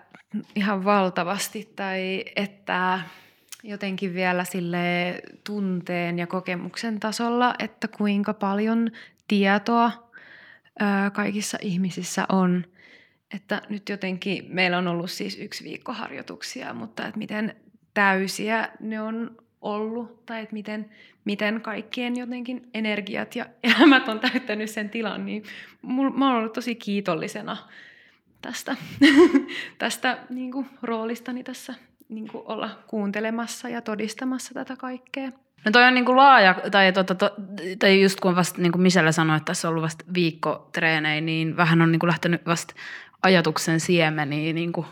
ihan valtavasti tai että jotenkin vielä sille tunteen ja kokemuksen tasolla, että kuinka paljon tietoa kaikissa ihmisissä on. Että nyt jotenkin meillä on ollut siis yksi viikko harjoituksia, mutta että miten täysiä ne on ollut tai että miten, miten kaikkien jotenkin energiat ja *laughs* elämät on täyttänyt sen tilan, niin mä oon ollut tosi kiitollisena tästä, *laughs* tästä niin kuin, roolistani tässä niin kuin olla kuuntelemassa ja todistamassa tätä kaikkea. No toi on niin kuin laaja, tai, to, to, tai just kun vasta niin kuin Michelle sanoi, että tässä on ollut vasta viikko treenejä, niin vähän on niin kuin lähtenyt vasta ajatuksen siemeniä niin kuin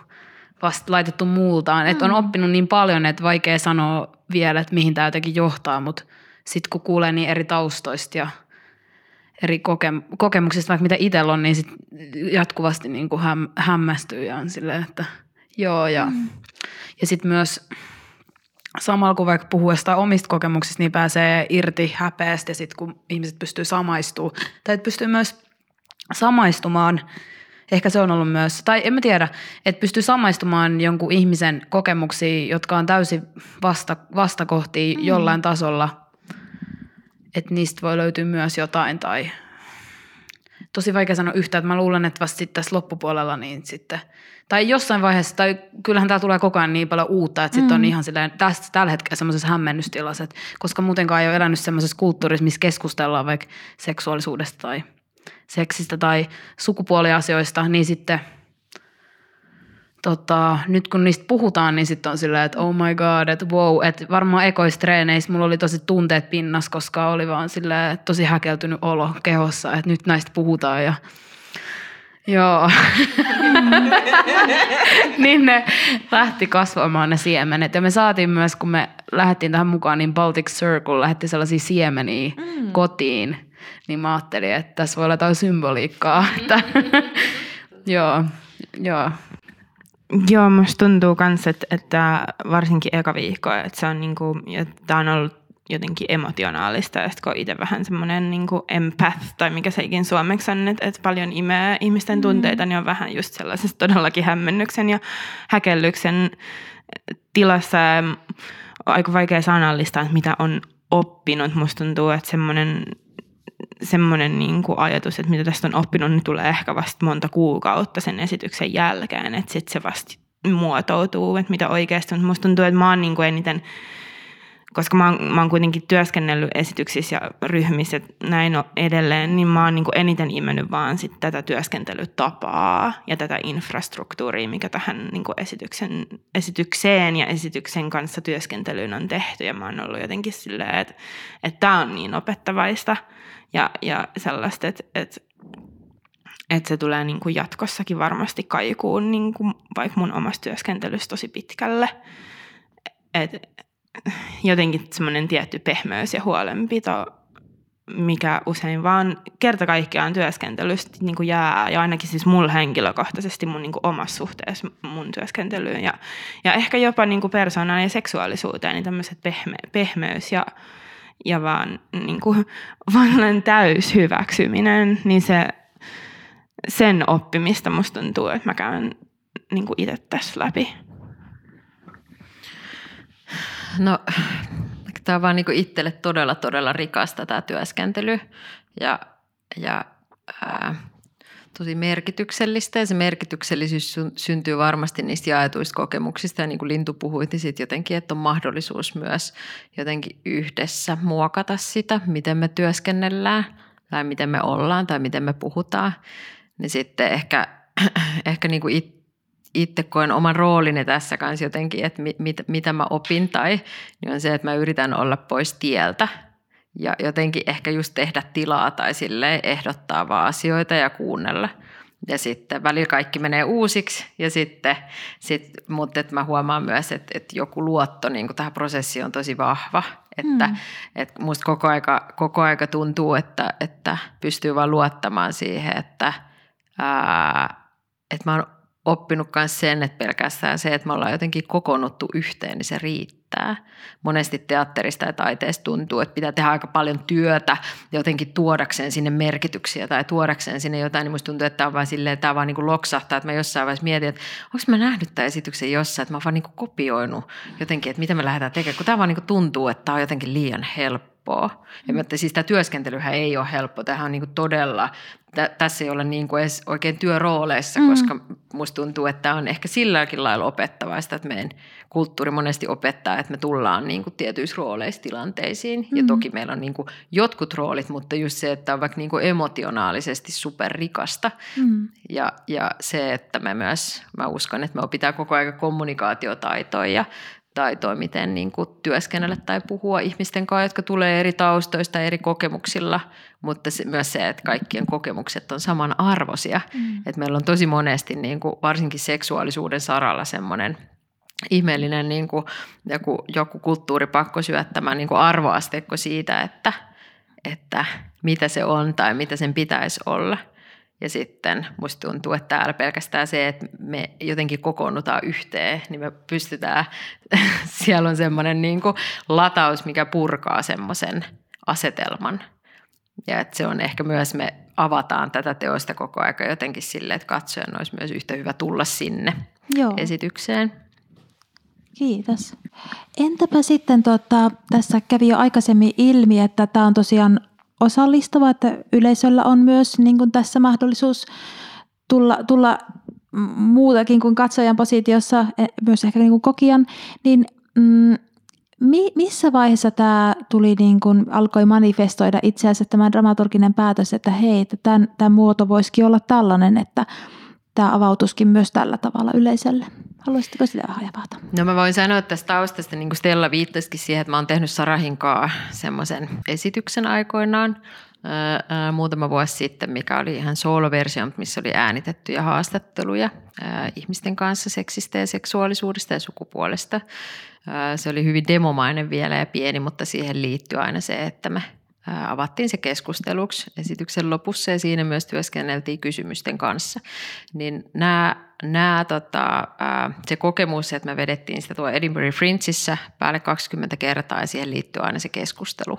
vasta laitettu muultaan. Mm. Että on oppinut niin paljon, että vaikea sanoa vielä, että mihin tämä jotenkin johtaa, mutta sitten kun kuulee niin eri taustoista ja eri koke- kokemuksista, vaikka mitä itsellä on, niin sit jatkuvasti niin kuin häm- hämmästyy ja on silleen, että joo. Ja, mm. ja sitten myös samalla kun vaikka puhuu jostain omista kokemuksista, niin pääsee irti häpeästä ja sitten kun ihmiset pystyy samaistumaan, tai että pystyy myös samaistumaan – Ehkä se on ollut myös, tai en mä tiedä, että pystyy samaistumaan jonkun ihmisen kokemuksiin, jotka on täysin vasta, vastakohtia mm. jollain tasolla, että niistä voi löytyä myös jotain tai tosi vaikea sanoa yhtä, että mä luulen, että vasta sitten tässä loppupuolella niin sitten, tai jossain vaiheessa, tai kyllähän tää tulee koko ajan niin paljon uutta, että sitten mm. on ihan silleen, tästä, tällä hetkellä semmoisessa hämmennystilassa, koska muutenkaan ei ole elänyt semmoisessa kulttuurissa, missä keskustellaan vaikka seksuaalisuudesta tai – seksistä tai sukupuoliasioista, niin sitten tota, nyt kun niistä puhutaan, niin sitten on silleen, että oh my god, että wow, että varmaan ekoistreeneissä mulla oli tosi tunteet pinnas, koska oli vaan silleen, tosi häkeltynyt olo kehossa, että nyt näistä puhutaan ja Joo. *laughs* niin ne lähti kasvamaan ne siemenet. Ja me saatiin myös, kun me lähdettiin tähän mukaan, niin Baltic Circle lähetti sellaisia siemeniä mm. kotiin niin mä ajattelin, että tässä voi olla jotain symboliikkaa. *laughs* Että, *laughs* joo, joo. Joo, musta tuntuu myös, että, että varsinkin eka viikko, että se on niinku, tämä on ollut jotenkin emotionaalista, ja kun itse vähän semmoinen niin empath, tai mikä se ikin suomeksi on, että, että paljon imee ihmisten tunteita, mm. niin on vähän just sellaisessa todellakin hämmennyksen ja häkellyksen tilassa. On aika vaikea sanallistaa, että mitä on oppinut. Musta tuntuu, että semmoinen semmoinen niin kuin ajatus, että mitä tästä on oppinut, niin tulee ehkä vasta monta kuukautta sen esityksen jälkeen, että sitten se vasta muotoutuu, että mitä oikeasti on. Musta tuntuu, että mä oon niin kuin eniten, koska mä oon, mä oon kuitenkin työskennellyt esityksissä ja ryhmissä ja näin edelleen, niin mä oon niin kuin eniten imennyt vaan sit tätä työskentelytapaa ja tätä infrastruktuuria, mikä tähän niin kuin esityksen, esitykseen ja esityksen kanssa työskentelyyn on tehty. Ja mä oon ollut jotenkin silleen, että, että tämä on niin opettavaista – ja, ja sellaista, että, että, että se tulee niin kuin jatkossakin varmasti kaikuun niin kuin vaikka mun omassa työskentelyssä tosi pitkälle. Et jotenkin semmoinen tietty pehmeys ja huolenpito, mikä usein vaan kerta kaikkiaan työskentelystä niin kuin jää, ja ainakin siis mulla henkilökohtaisesti mun niin kuin omassa suhteessa mun työskentelyyn, ja, ja ehkä jopa niin kuin persoonaan ja seksuaalisuuteen, niin tämmöiset pehme, pehmeys ja ja vaan niin kuin, *laughs* vaan täys hyväksyminen, niin se, sen oppimista musta tuntuu, että mä käyn niin kuin itse tässä läpi. No, tämä on vaan niin itselle todella, todella rikasta tämä työskentely. Ja, ja ää, tosi merkityksellistä. Ja se merkityksellisyys syntyy varmasti niistä jaetuista kokemuksista. Ja niin kuin Lintu puhui, niin sitten jotenkin, että on mahdollisuus myös jotenkin yhdessä muokata sitä, miten me työskennellään tai miten me ollaan tai miten me puhutaan, niin sitten ehkä, *clears throat* ehkä niin kuin it, itse koen oman roolini tässä kanssa jotenkin, että mit, mit, mitä mä opin tai niin on se, että mä yritän olla pois tieltä ja jotenkin ehkä just tehdä tilaa tai sille ehdottaa vaan asioita ja kuunnella. Ja sitten välillä kaikki menee uusiksi, ja sitten, sit, mutta että mä huomaan myös, että, että joku luotto niin tähän prosessiin on tosi vahva. Että, mm. että musta koko aika, koko aika tuntuu, että, että pystyy vaan luottamaan siihen, että, ää, että mä oon oppinut myös sen, että pelkästään se, että me ollaan jotenkin kokoonnuttu yhteen, niin se riittää. Monesti teatterista ja taiteesta tuntuu, että pitää tehdä aika paljon työtä jotenkin tuodakseen sinne merkityksiä tai tuodakseen sinne jotain, niin musta tuntuu, että tämä on vaan silleen, tämä vaan niin kuin loksahtaa, että mä jossain vaiheessa mietin, että onko mä nähnyt tämän esityksen jossain, että mä oon vaan niin kuin kopioinut jotenkin, että mitä me lähdetään tekemään, kun tämä vaan niin kuin tuntuu, että tämä on jotenkin liian helppo helppoa. Mm. Ja siis tämä työskentelyhän ei ole helppo. Tämähän on niin todella, tä, tässä ei ole niin kuin edes oikein työrooleissa, mm. koska musta tuntuu, että tämä on ehkä silläkin lailla opettavaista, että meidän kulttuuri monesti opettaa, että me tullaan niin kuin tietyissä rooleissa tilanteisiin. Mm. Ja toki meillä on niin kuin jotkut roolit, mutta just se, että on vaikka niin kuin emotionaalisesti superrikasta. Mm. Ja, ja se, että me myös, mä uskon, että me opitaan koko ajan kommunikaatiotaitoja ja taitoa, miten niin kuin työskennellä tai puhua ihmisten kanssa, jotka tulee eri taustoista, eri kokemuksilla, mutta se, myös se, että kaikkien kokemukset on samanarvoisia. Mm. Että meillä on tosi monesti niin kuin, varsinkin seksuaalisuuden saralla semmoinen ihmeellinen niin kuin, joku, joku kulttuuripakko syöttämä niin kuin arvoastekko siitä, että, että mitä se on tai mitä sen pitäisi olla – ja sitten musta tuntuu, että täällä pelkästään se, että me jotenkin kokoonnutaan yhteen, niin me pystytään, *laughs* siellä on semmoinen niin lataus, mikä purkaa semmoisen asetelman. Ja että se on ehkä myös, me avataan tätä teosta koko aika jotenkin silleen, että katsojan olisi myös yhtä hyvä tulla sinne Joo. esitykseen. Kiitos. Entäpä sitten, tuota, tässä kävi jo aikaisemmin ilmi, että tämä on tosiaan osallistava, että yleisöllä on myös niin kuin tässä mahdollisuus tulla, tulla muutakin kuin katsojan positiossa, e, myös ehkä niin kuin kokijan, niin mm, mi, missä vaiheessa tämä tuli niin kuin, alkoi manifestoida itse asiassa tämä dramaturginen päätös, että hei, että tämän, tämän muoto voisikin olla tällainen, että tämä avautuskin myös tällä tavalla yleisölle. Haluaisitko sitä vähän javata? No mä voin sanoa tästä taustasta, niin kuin Stella viittasikin siihen, että mä oon tehnyt Sarahinkaa semmoisen esityksen aikoinaan ää, muutama vuosi sitten, mikä oli ihan sooloversio, missä oli äänitettyjä haastatteluja ää, ihmisten kanssa seksistä ja seksuaalisuudesta ja sukupuolesta. Ää, se oli hyvin demomainen vielä ja pieni, mutta siihen liittyy aina se, että me avattiin se keskusteluksi esityksen lopussa ja siinä myös työskenneltiin kysymysten kanssa. Niin nämä, nämä, tota, se kokemus, että me vedettiin sitä tuo Edinburgh Fringeissa päälle 20 kertaa ja siihen liittyy aina se keskustelu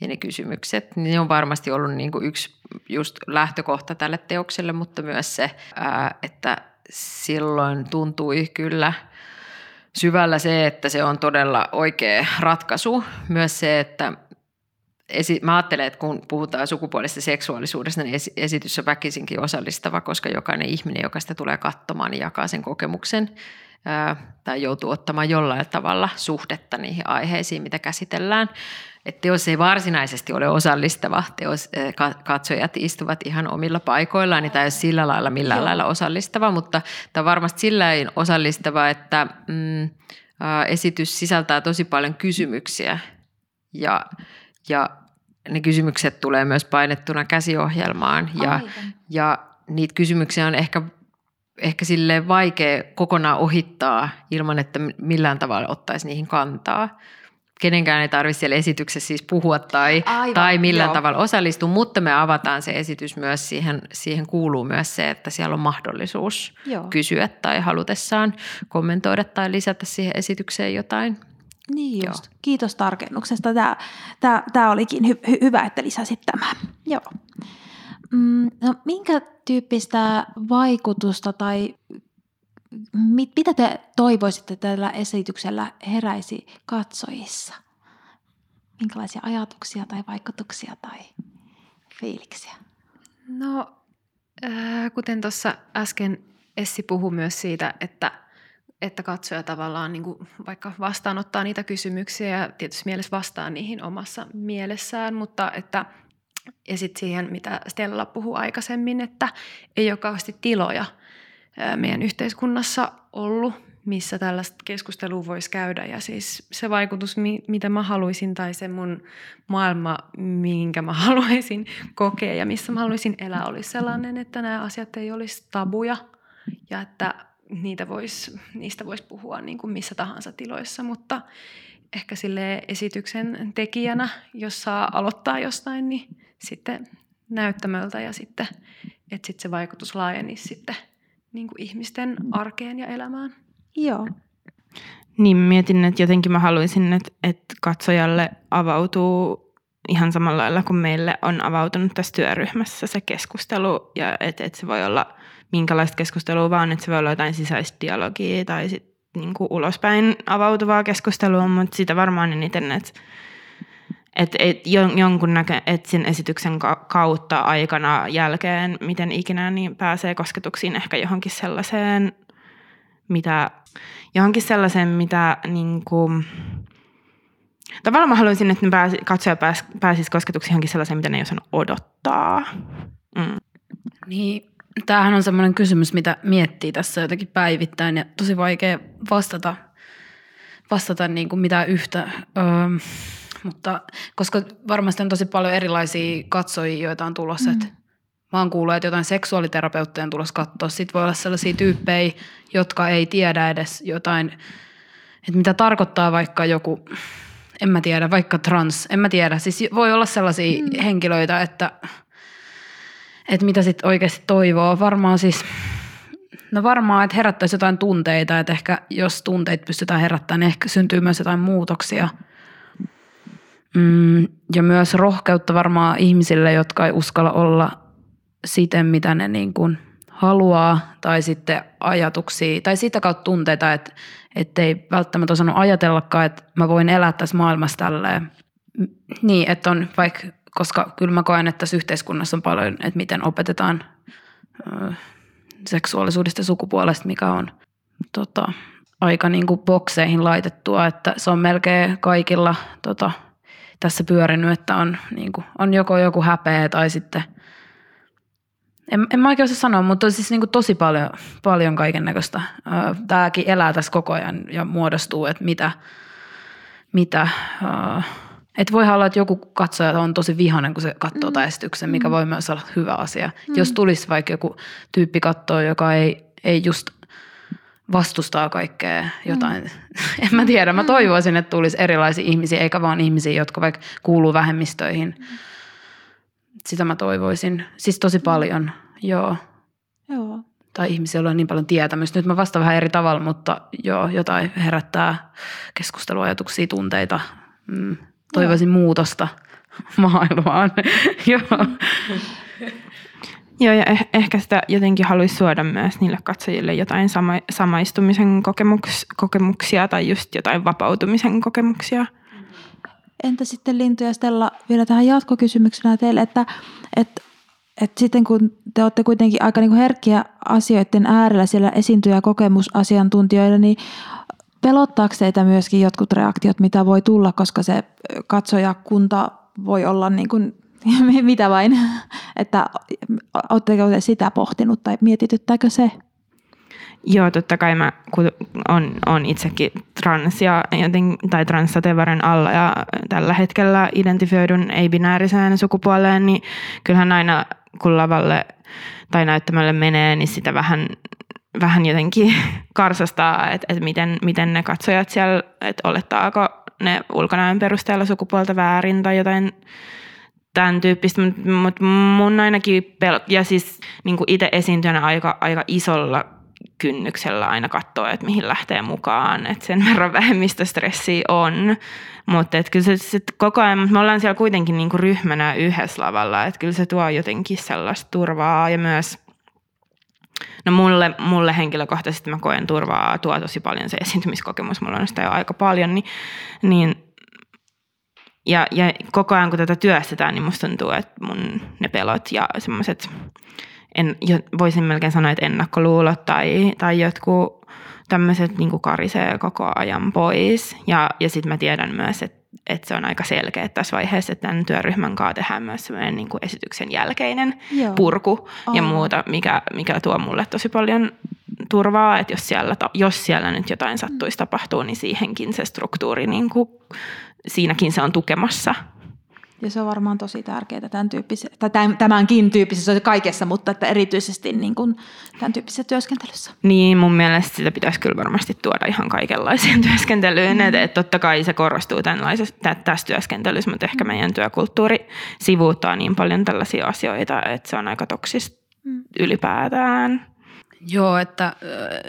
ja ne kysymykset, niin ne on varmasti ollut niin kuin yksi just lähtökohta tälle teokselle, mutta myös se, että silloin tuntui kyllä syvällä se, että se on todella oikea ratkaisu. Myös se, että esi- mä ajattelen, että kun puhutaan sukupuolista seksuaalisuudesta, niin esitys on väkisinkin osallistava, koska jokainen ihminen, joka sitä tulee katsomaan, niin jakaa sen kokemuksen ää, tai joutuu ottamaan jollain tavalla suhdetta niihin aiheisiin, mitä käsitellään. Että teos ei varsinaisesti ole osallistava, teos, katsojat istuvat ihan omilla paikoillaan, niin tämä ei ole sillä lailla millään Joo. lailla osallistava, mutta tämä on varmasti sillä osallistava, että mm, esitys sisältää tosi paljon kysymyksiä ja ja ne kysymykset tulee myös painettuna käsiohjelmaan ja, ja niitä kysymyksiä on ehkä, ehkä sille vaikea kokonaan ohittaa ilman, että millään tavalla ottaisi niihin kantaa. Kenenkään ei tarvitse siellä esityksessä siis puhua tai, Aivan, tai millään joo. tavalla osallistua, mutta me avataan se esitys myös, siihen, siihen kuuluu myös se, että siellä on mahdollisuus joo. kysyä tai halutessaan kommentoida tai lisätä siihen esitykseen jotain. Niin just. Joo. Kiitos tarkennuksesta. Tämä, tämä, tämä olikin hy- hy- hyvä, että lisäsit tämän. Joo. Mm, no, minkä tyyppistä vaikutusta tai mit, mitä te toivoisitte tällä esityksellä heräisi katsojissa? Minkälaisia ajatuksia tai vaikutuksia tai fiiliksiä? No, äh, kuten tuossa äsken Essi puhui myös siitä, että että katsoja tavallaan niin kuin vaikka vastaanottaa niitä kysymyksiä ja tietysti mielessä vastaa niihin omassa mielessään, mutta että ja sitten siihen, mitä Stella puhui aikaisemmin, että ei ole kauheasti tiloja meidän yhteiskunnassa ollut, missä tällaista keskustelua voisi käydä. Ja siis se vaikutus, mitä mä haluaisin, tai se mun maailma, minkä mä *laughs* haluaisin kokea ja missä mä haluaisin elää, olisi sellainen, että nämä asiat ei olisi tabuja ja että niitä vois, niistä voisi puhua niin kuin missä tahansa tiloissa, mutta ehkä sille esityksen tekijänä, jos saa aloittaa jostain, niin sitten näyttämöltä ja sitten, että sitten se vaikutus laajenisi sitten niin kuin ihmisten arkeen ja elämään. Joo. Niin mietin, että jotenkin mä haluaisin, että, että katsojalle avautuu ihan samalla lailla kuin meille on avautunut tässä työryhmässä se keskustelu ja että, että se voi olla minkälaista keskustelua vaan, että se voi olla jotain sisäistä dialogia tai sitten niin kuin ulospäin avautuvaa keskustelua, mutta sitä varmaan eniten, että et, et jonkun näkö, et sen esityksen kautta aikana jälkeen, miten ikinä, niin pääsee kosketuksiin ehkä johonkin sellaiseen, mitä, johonkin sellaiseen, mitä niin kuin, tavallaan mä haluaisin, että ne pääsi, katsoja pääs, pääsisi kosketuksiin johonkin sellaiseen, mitä ne ei osannut odottaa. Mm. Niin, tämähän on semmoinen kysymys, mitä miettii tässä jotenkin päivittäin ja tosi vaikea vastata, vastata niin kuin mitään yhtä. Öö, mutta koska varmasti on tosi paljon erilaisia katsojia, joita on tulossa, mm. että mä oon kuullut, että jotain seksuaaliterapeutteja on tulossa katsoa. Sitten voi olla sellaisia tyyppejä, jotka ei tiedä edes jotain, että mitä tarkoittaa vaikka joku, en mä tiedä, vaikka trans, en mä tiedä. Siis voi olla sellaisia mm. henkilöitä, että, että mitä sitten oikeasti toivoo. Varmaan siis, no varmaan, että herättäisi jotain tunteita, että ehkä jos tunteita pystytään herättämään, niin ehkä syntyy myös jotain muutoksia – Mm, ja myös rohkeutta varmaan ihmisille, jotka ei uskalla olla siten, mitä ne niin kuin haluaa, tai sitten ajatuksia, tai sitä kautta tunteita, että ei välttämättä osannut ajatellakaan, että mä voin elää tässä maailmassa tälleen. Niin, että on vaikka, koska kyllä mä koen, että tässä yhteiskunnassa on paljon, että miten opetetaan ö, seksuaalisuudesta ja sukupuolesta, mikä on tota, aika niin kuin bokseihin laitettua, että se on melkein kaikilla tota, – tässä pyörinyt, että on, niin kuin, on joko joku häpeä tai sitten, en, en mä oikein osaa sanoa, mutta on siis niin kuin tosi paljon, paljon kaiken näköistä. Tämäkin elää tässä koko ajan ja muodostuu, että mitä, mitä että voi olla, että joku katsoja on tosi vihainen, kun se katsoo mm. esityksen, mikä mm. voi myös olla hyvä asia. Mm. Jos tulisi vaikka joku tyyppi katsoa, joka ei, ei just vastustaa kaikkea jotain. Mm. *laughs* en mä tiedä, mä mm. toivoisin, että tulisi erilaisia ihmisiä, eikä vaan ihmisiä, jotka vaikka kuuluu vähemmistöihin. Sitä mä toivoisin. Siis tosi paljon, joo. Joo. Tai ihmisiä, joilla on niin paljon tietämystä. Nyt mä vastaan vähän eri tavalla, mutta joo, jotain herättää keskusteluajatuksia, tunteita. Mm. Toivoisin muutosta *laughs* maailmaan. *laughs* joo. Joo, ja eh- ehkä sitä jotenkin haluaisi suoda myös niille katsojille jotain sama- samaistumisen kokemuks- kokemuksia tai just jotain vapautumisen kokemuksia. Entä sitten Lintu ja Stella vielä tähän jatkokysymyksenä teille, että, että, että sitten kun te olette kuitenkin aika niin kuin herkkiä asioiden äärellä siellä esiintyjä kokemusasiantuntijoilla, niin pelottaako teitä myöskin jotkut reaktiot, mitä voi tulla, koska se katsojakunta voi olla niin kuin *laughs* mitä vain, että oletteko te sitä pohtinut tai mietityttääkö se? Joo, totta kai mä on, on itsekin trans ja joten, tai transsatevaren alla ja tällä hetkellä identifioidun ei-binääriseen sukupuoleen, niin kyllähän aina kun lavalle tai näyttämälle menee, niin sitä vähän, vähän jotenkin *laughs* karsastaa, että, että miten, miten ne katsojat siellä, että olettaako ne ulkonäön perusteella sukupuolta väärin tai jotain tämän tyyppistä, mutta mun ainakin, pel- ja siis niin itse esiintyjänä aika, aika isolla kynnyksellä aina katsoa, että mihin lähtee mukaan, että sen verran *laughs* vähemmistöstressiä on, mutta kyllä se, se koko ajan, me ollaan siellä kuitenkin niin kuin ryhmänä yhdessä lavalla, että kyllä se tuo jotenkin sellaista turvaa ja myös No mulle, mulle henkilökohtaisesti mä koen turvaa, tuo tosi paljon se esiintymiskokemus, mulla on sitä jo aika paljon, niin, niin ja, ja koko ajan kun tätä työstetään, niin musta tuntuu, että mun ne pelot ja semmoiset, en, voisin melkein sanoa, että ennakkoluulot tai, tai jotkut tämmöiset niin karisee koko ajan pois. Ja, ja sitten mä tiedän myös, että että se on aika selkeä tässä vaiheessa, että tämän työryhmän kanssa tehdään myös semmoinen niin esityksen jälkeinen Joo. purku Aha. ja muuta, mikä, mikä tuo mulle tosi paljon turvaa, että jos siellä, jos siellä nyt jotain sattuisi tapahtuu, niin siihenkin se struktuuri, niin kuin, siinäkin se on tukemassa ja se on varmaan tosi tärkeää tämän tyyppisessä, tai tämänkin tyyppisessä kaikessa, mutta että erityisesti niin kuin tämän tyyppisessä työskentelyssä. Niin, mun mielestä sitä pitäisi kyllä varmasti tuoda ihan kaikenlaiseen *laughs* työskentelyyn. Mm. Että, että totta kai se korostuu tässä työskentelyssä, mutta ehkä meidän työkulttuuri sivuuttaa niin paljon tällaisia asioita, että se on aika toksista mm. ylipäätään. Joo, että äh,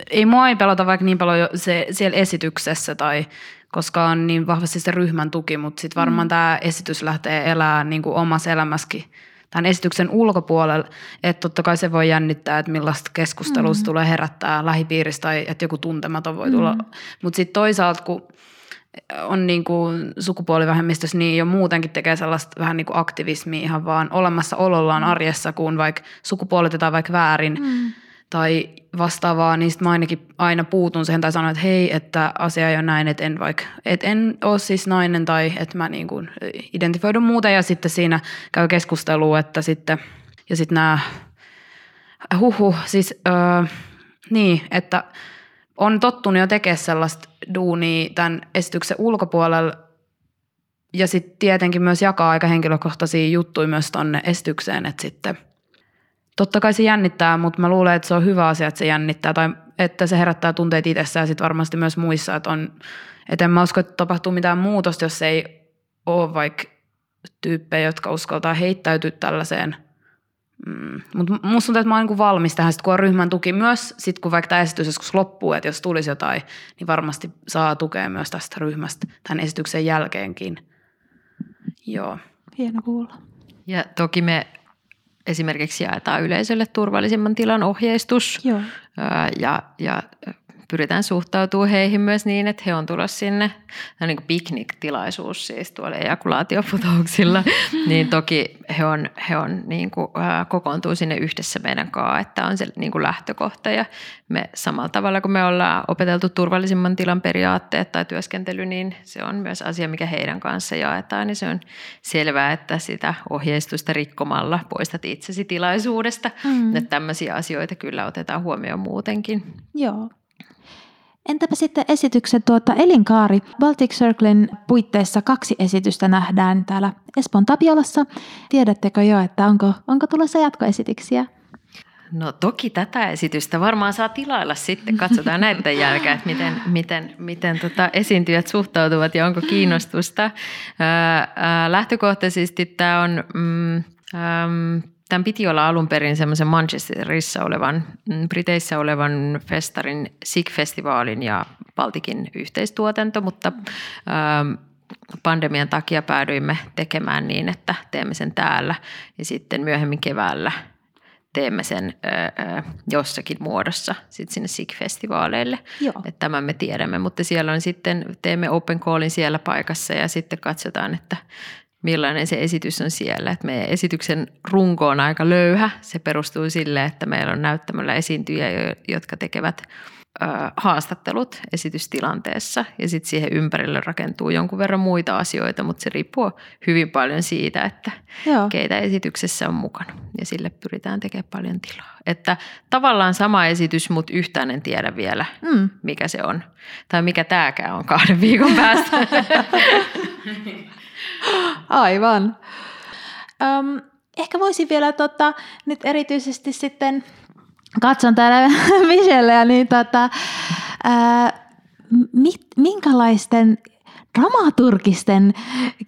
ei mua ei pelota vaikka niin paljon se, siellä esityksessä tai koska on niin vahvasti se ryhmän tuki, mutta sitten varmaan mm. tämä esitys lähtee elämään niin kuin omassa elämässäkin tämän esityksen ulkopuolella, että totta kai se voi jännittää, että millaista keskustelua mm. tulee herättää lähipiiristä tai että joku tuntematon voi tulla. Mm. Mutta sitten toisaalta, kun on niin kuin sukupuolivähemmistössä, niin jo muutenkin tekee sellaista vähän niin kuin aktivismia ihan vaan olemassaolollaan mm. arjessa, kun vaikka sukupuolitetaan vaikka väärin, mm tai vastaavaa, niin sitten mä ainakin aina puutun siihen tai sanon, että hei, että asia ei ole näin, että en vaikka, että en ole siis nainen tai että mä niin kuin identifioidun muuta ja sitten siinä käy keskustelua, että sitten, ja sitten nämä, huhu, siis öö, niin, että on tottunut jo tekemään sellaista duunia tämän esityksen ulkopuolella. Ja sitten tietenkin myös jakaa aika henkilökohtaisia juttuja myös tonne esitykseen, että sitten – totta kai se jännittää, mutta mä luulen, että se on hyvä asia, että se jännittää tai että se herättää tunteet itsessään ja sitten varmasti myös muissa, että on, että en mä usko, että tapahtuu mitään muutosta, jos ei ole vaikka tyyppejä, jotka uskaltaa heittäytyä tällaiseen. Mm. Mutta musta tuntuu, että mä oon niin valmis tähän, sit kun on ryhmän tuki myös, sit kun vaikka tämä esitys joskus loppuu, että jos tulisi jotain, niin varmasti saa tukea myös tästä ryhmästä tämän esityksen jälkeenkin. Joo. Hieno kuulla. Ja toki me esimerkiksi jaetaan yleisölle turvallisemman tilan ohjeistus Joo. ja, ja pyritään suhtautumaan heihin myös niin, että he on tulossa sinne. Tämä on niin piknik-tilaisuus siis tuolla ejakulaatioputouksilla. *laughs* niin toki he on, he on niin kuin, ää, kokoontuu sinne yhdessä meidän kanssa, että on se niin kuin lähtökohta. Ja me samalla tavalla kun me ollaan opeteltu turvallisimman tilan periaatteet tai työskentely, niin se on myös asia, mikä heidän kanssa jaetaan. Niin se on selvää, että sitä ohjeistusta rikkomalla poistat itsesi tilaisuudesta. Mm. Että tämmöisiä asioita kyllä otetaan huomioon muutenkin. Joo. Entäpä sitten esityksen tuota elinkaari? Baltic Circlen puitteissa kaksi esitystä nähdään täällä Espoon Tapiolassa. Tiedättekö jo, että onko, onko tulossa jatkoesityksiä? No toki tätä esitystä varmaan saa tilailla sitten. Katsotaan näiden *laughs* jälkeen, että miten, miten, miten tota esiintyjät suhtautuvat ja onko kiinnostusta. Ää, ää, lähtökohtaisesti tämä on... Mm, äm, Tämän piti olla alun perin semmoisen Manchesterissa olevan, mm, Briteissä olevan festarin, SIG-festivaalin ja Baltikin yhteistuotanto, mutta ähm, pandemian takia päädyimme tekemään niin, että teemme sen täällä ja sitten myöhemmin keväällä teemme sen ö, jossakin muodossa sit sinne SIG-festivaaleille. Että tämän me tiedämme, mutta siellä on sitten, teemme open callin siellä paikassa ja sitten katsotaan, että millainen se esitys on siellä. Et meidän esityksen runko on aika löyhä. Se perustuu sille, että meillä on näyttämällä esiintyjiä, jotka tekevät ö, haastattelut esitystilanteessa. Ja sitten siihen ympärille rakentuu jonkun verran muita asioita, mutta se riippuu hyvin paljon siitä, että Joo. keitä esityksessä on mukana. Ja sille pyritään tekemään paljon tilaa. Että tavallaan sama esitys, mutta yhtään en tiedä vielä, mm. mikä se on. Tai mikä tämäkään on kahden viikon päästä. *laughs* Aivan. Öm, ehkä voisin vielä tota, nyt erityisesti sitten, katson täällä *laughs* Michelleä, niin tota, ää, mit, minkälaisten dramaturgisten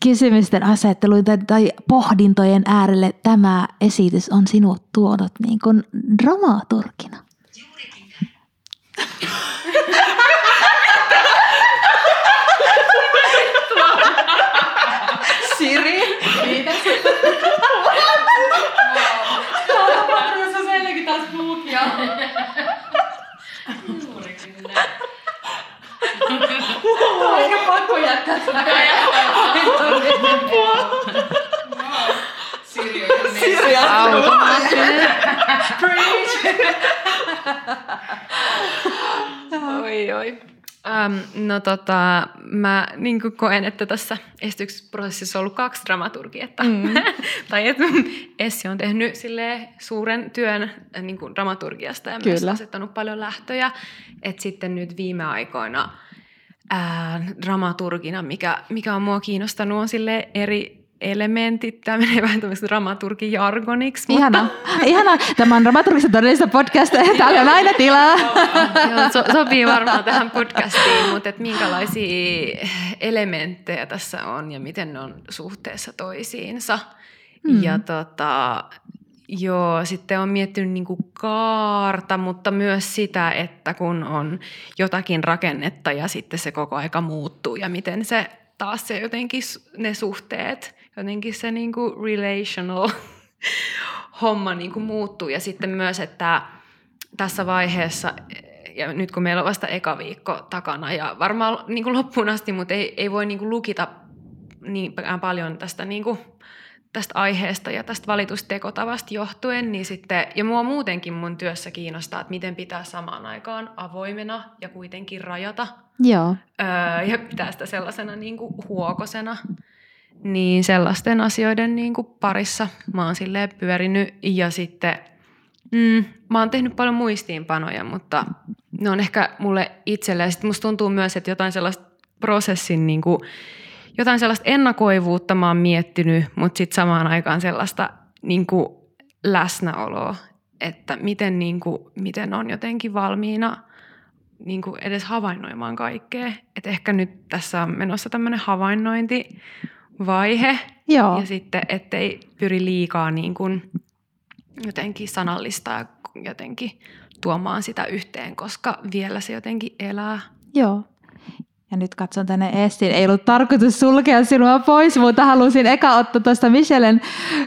kysymysten asetteluiden tai pohdintojen äärelle tämä esitys on sinut tuonut niin kuin dramaturgina? Juurikin *laughs* Siri, kiitos. Tää on tapahtumassa selläkin taas buukia. Juuri kyllä. *laughs* On ehkä pakko jättää on Preach. Oi, oi. Um, no tota, mä niin koen, että tässä esitysprosessissa on ollut kaksi dramaturgietta. Mm. *laughs* tai että Essi on tehnyt suuren työn niin kuin dramaturgiasta ja Kyllä. myös asettanut paljon lähtöjä. Että sitten nyt viime aikoina ää, dramaturgina, mikä, mikä on mua kiinnostanut, on sille eri elementit. Tämä menee vähän tämmöistä dramaturgin jargoniksi. Ihana. Mutta... Ihana. Tämä on dramaturgista todellista podcast. Täällä on aina tilaa. Joo, so, sopii varmaan tähän podcastiin, mutta että minkälaisia elementtejä tässä on ja miten ne on suhteessa toisiinsa. Mm. Ja tota, Joo, sitten on miettinyt niin kuin kaarta, mutta myös sitä, että kun on jotakin rakennetta ja sitten se koko aika muuttuu ja miten se taas se jotenkin ne suhteet, jotenkin se niin kuin relational *laughs* homma niin kuin muuttuu. Ja sitten myös, että tässä vaiheessa, ja nyt kun meillä on vasta eka viikko takana ja varmaan niin kuin loppuun asti, mutta ei, ei voi niin kuin lukita niin paljon tästä niin kuin tästä aiheesta ja tästä valitustekotavasta johtuen, niin sitten, ja mua muutenkin mun työssä kiinnostaa, että miten pitää samaan aikaan avoimena ja kuitenkin rajata. Joo. Öö, ja pitää sitä sellaisena niin kuin huokosena. Niin sellaisten asioiden niin kuin parissa mä oon silleen pyörinyt ja sitten mm, mä oon tehnyt paljon muistiinpanoja, mutta ne on ehkä mulle itselle. Ja sitten musta tuntuu myös, että jotain sellaista prosessin niin kuin, jotain sellaista ennakoivuutta mä oon miettinyt, mutta sitten samaan aikaan sellaista niin kuin läsnäoloa, että miten, niin kuin, miten on jotenkin valmiina niin kuin edes havainnoimaan kaikkea. Et ehkä nyt tässä on menossa tämmöinen havainnointivaihe Joo. ja sitten ettei pyri liikaa niin kuin jotenkin sanallista ja jotenkin tuomaan sitä yhteen, koska vielä se jotenkin elää. Joo. Ja nyt katson tänne Essin. Ei ollut tarkoitus sulkea sinua pois, mutta halusin eka ottaa tuosta Michellen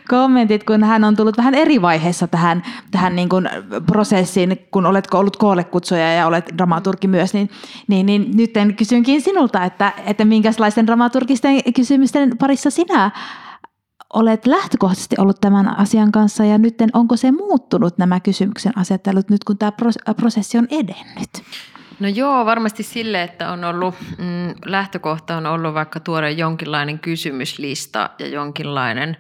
kommentit, kun hän on tullut vähän eri vaiheessa tähän, tähän niin kuin prosessiin, kun oletko ollut koollekutsuja ja olet dramaturgi myös, niin, niin, niin nyt kysynkin sinulta, että, että minkälaisten dramaturgisten kysymysten parissa sinä olet lähtökohtaisesti ollut tämän asian kanssa ja nyt onko se muuttunut nämä kysymyksen asettelut nyt, kun tämä prosessi on edennyt? No joo, varmasti sille, että on ollut, mm, lähtökohta on ollut vaikka tuoda jonkinlainen kysymyslista ja jonkinlainen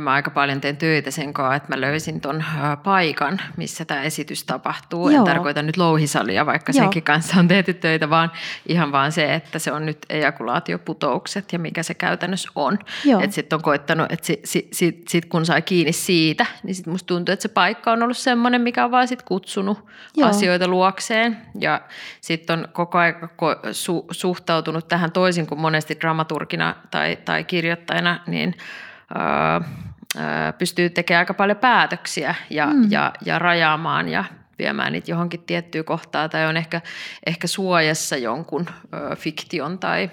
Mä aika paljon teen töitä sen kanssa, että mä löysin ton paikan, missä tämä esitys tapahtuu. Joo. En tarkoita nyt louhisalia, vaikka Joo. senkin kanssa on tehty töitä, vaan ihan vaan se, että se on nyt ejakulaatioputoukset ja mikä se käytännössä on. Että sitten on koittanut, että sit, sit, sit, sit kun sai kiinni siitä, niin sitten musta tuntuu, että se paikka on ollut semmoinen, mikä on vaan sit kutsunut Joo. asioita luokseen. Ja sitten on koko ajan su, suhtautunut tähän toisin kuin monesti dramaturgina tai, tai kirjoittajana, niin – pystyy tekemään aika paljon päätöksiä ja, mm. ja, ja rajaamaan ja viemään niitä johonkin tiettyyn kohtaan tai on ehkä, ehkä suojassa jonkun ö, fiktion tai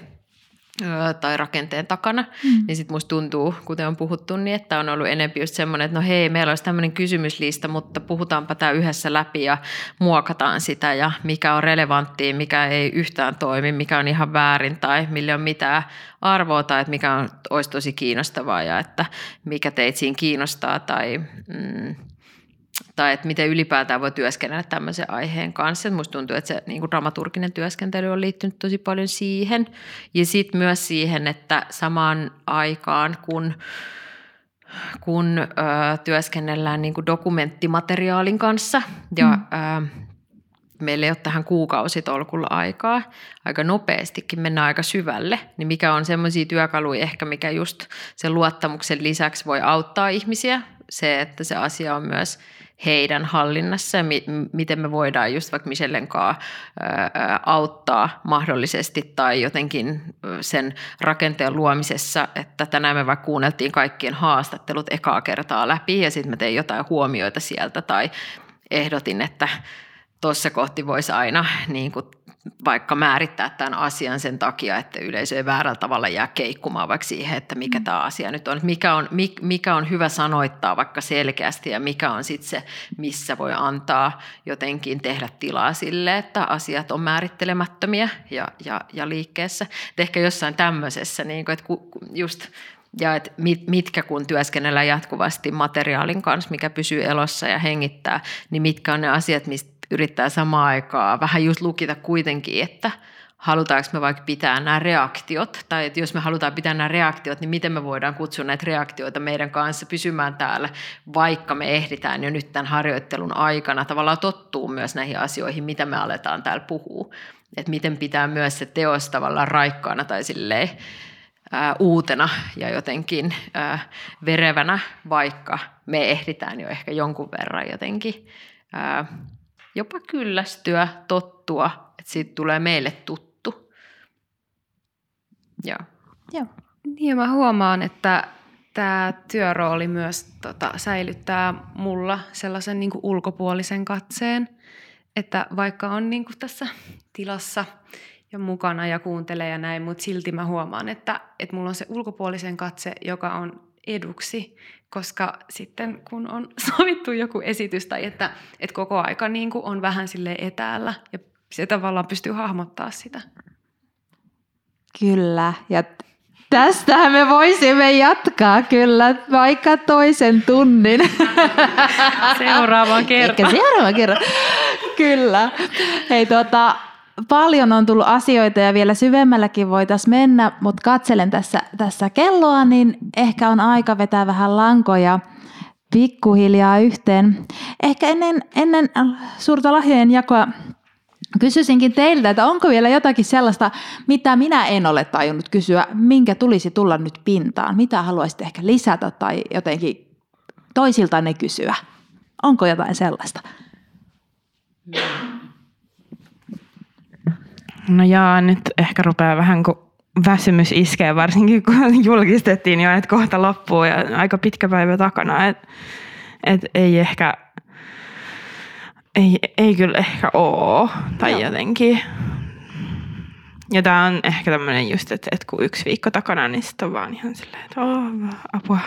tai rakenteen takana, mm. niin sitten musta tuntuu, kuten on puhuttu, niin että on ollut enemmän just semmoinen, että no hei, meillä olisi tämmöinen kysymyslista, mutta puhutaanpa tämä yhdessä läpi ja muokataan sitä ja mikä on relevanttia, mikä ei yhtään toimi, mikä on ihan väärin tai millä on mitään arvoa tai että mikä on, olisi tosi kiinnostavaa ja että mikä teitä siinä kiinnostaa tai mm, tai että miten ylipäätään voi työskennellä tämmöisen aiheen kanssa. Musta tuntuu, että se niin kuin dramaturginen työskentely on liittynyt tosi paljon siihen. Ja sitten myös siihen, että samaan aikaan kun kun ö, työskennellään niin kuin dokumenttimateriaalin kanssa ja mm. ö, meillä ei ole tähän kuukausitolkulla aikaa, aika nopeastikin mennään aika syvälle, niin mikä on semmoisia työkaluja ehkä, mikä just sen luottamuksen lisäksi voi auttaa ihmisiä, se, että se asia on myös – heidän hallinnassa ja mi- miten me voidaan just vaikka Michellen kanssa auttaa mahdollisesti tai jotenkin sen rakenteen luomisessa, että tänään me vaikka kuunneltiin kaikkien haastattelut ekaa kertaa läpi ja sitten mä tein jotain huomioita sieltä tai ehdotin, että tuossa kohti voisi aina niin kuin vaikka määrittää tämän asian sen takia, että yleisö ei väärällä tavalla jää keikkumaan vaikka siihen, että mikä mm. tämä asia nyt on. Mikä on, mikä on hyvä sanoittaa vaikka selkeästi ja mikä on sitten se, missä voi antaa jotenkin tehdä tilaa sille, että asiat on määrittelemättömiä ja, ja, ja liikkeessä. Et ehkä jossain tämmöisessä, niin kuin, että just ja että mit, mitkä kun työskennellään jatkuvasti materiaalin kanssa, mikä pysyy elossa ja hengittää, niin mitkä on ne asiat, mistä yrittää samaan aikaan vähän just lukita kuitenkin, että halutaanko me vaikka pitää nämä reaktiot, tai että jos me halutaan pitää nämä reaktiot, niin miten me voidaan kutsua näitä reaktioita meidän kanssa pysymään täällä, vaikka me ehditään jo nyt tämän harjoittelun aikana tavallaan tottuu myös näihin asioihin, mitä me aletaan täällä puhua. Että miten pitää myös se teos tavallaan raikkaana tai silleen, ää, uutena ja jotenkin ää, verevänä, vaikka me ehditään jo ehkä jonkun verran jotenkin ää, jopa kyllästyä, tottua, että siitä tulee meille tuttu. Joo. Joo. Niin mä huomaan, että tämä työrooli myös tota, säilyttää mulla sellaisen niin kuin ulkopuolisen katseen, että vaikka on niin kuin tässä tilassa ja mukana ja kuuntelee ja näin, mutta silti mä huomaan, että, että mulla on se ulkopuolisen katse, joka on eduksi, koska sitten kun on *laughs* sovittu joku esitys tai että, että koko aika niin kuin on vähän sille etäällä ja se tavallaan pystyy hahmottaa sitä. Kyllä, ja tästähän me voisimme jatkaa kyllä vaikka toisen tunnin. *laughs* Seuraavan kerran. Ehkä seuraavan kerran. Kyllä. Hei tota, paljon on tullut asioita ja vielä syvemmälläkin voitaisiin mennä, mutta katselen tässä, tässä kelloa, niin ehkä on aika vetää vähän lankoja pikkuhiljaa yhteen. Ehkä ennen, ennen suurta lahjojen jakoa kysyisinkin teiltä, että onko vielä jotakin sellaista, mitä minä en ole tajunnut kysyä, minkä tulisi tulla nyt pintaan? Mitä haluaisitte ehkä lisätä tai jotenkin toisilta ne kysyä? Onko jotain sellaista? No jaa, nyt ehkä rupeaa vähän kuin väsymys iskee, varsinkin kun *laughs* julkistettiin jo, että kohta loppuu ja aika pitkä päivä takana. Et, et ei ehkä, ei, ei kyllä ehkä oo, tai Joo. jotenkin. Ja tämä on ehkä tämmöinen just, että, että kun yksi viikko takana, niin sitten on vaan ihan silleen, että oh, apua,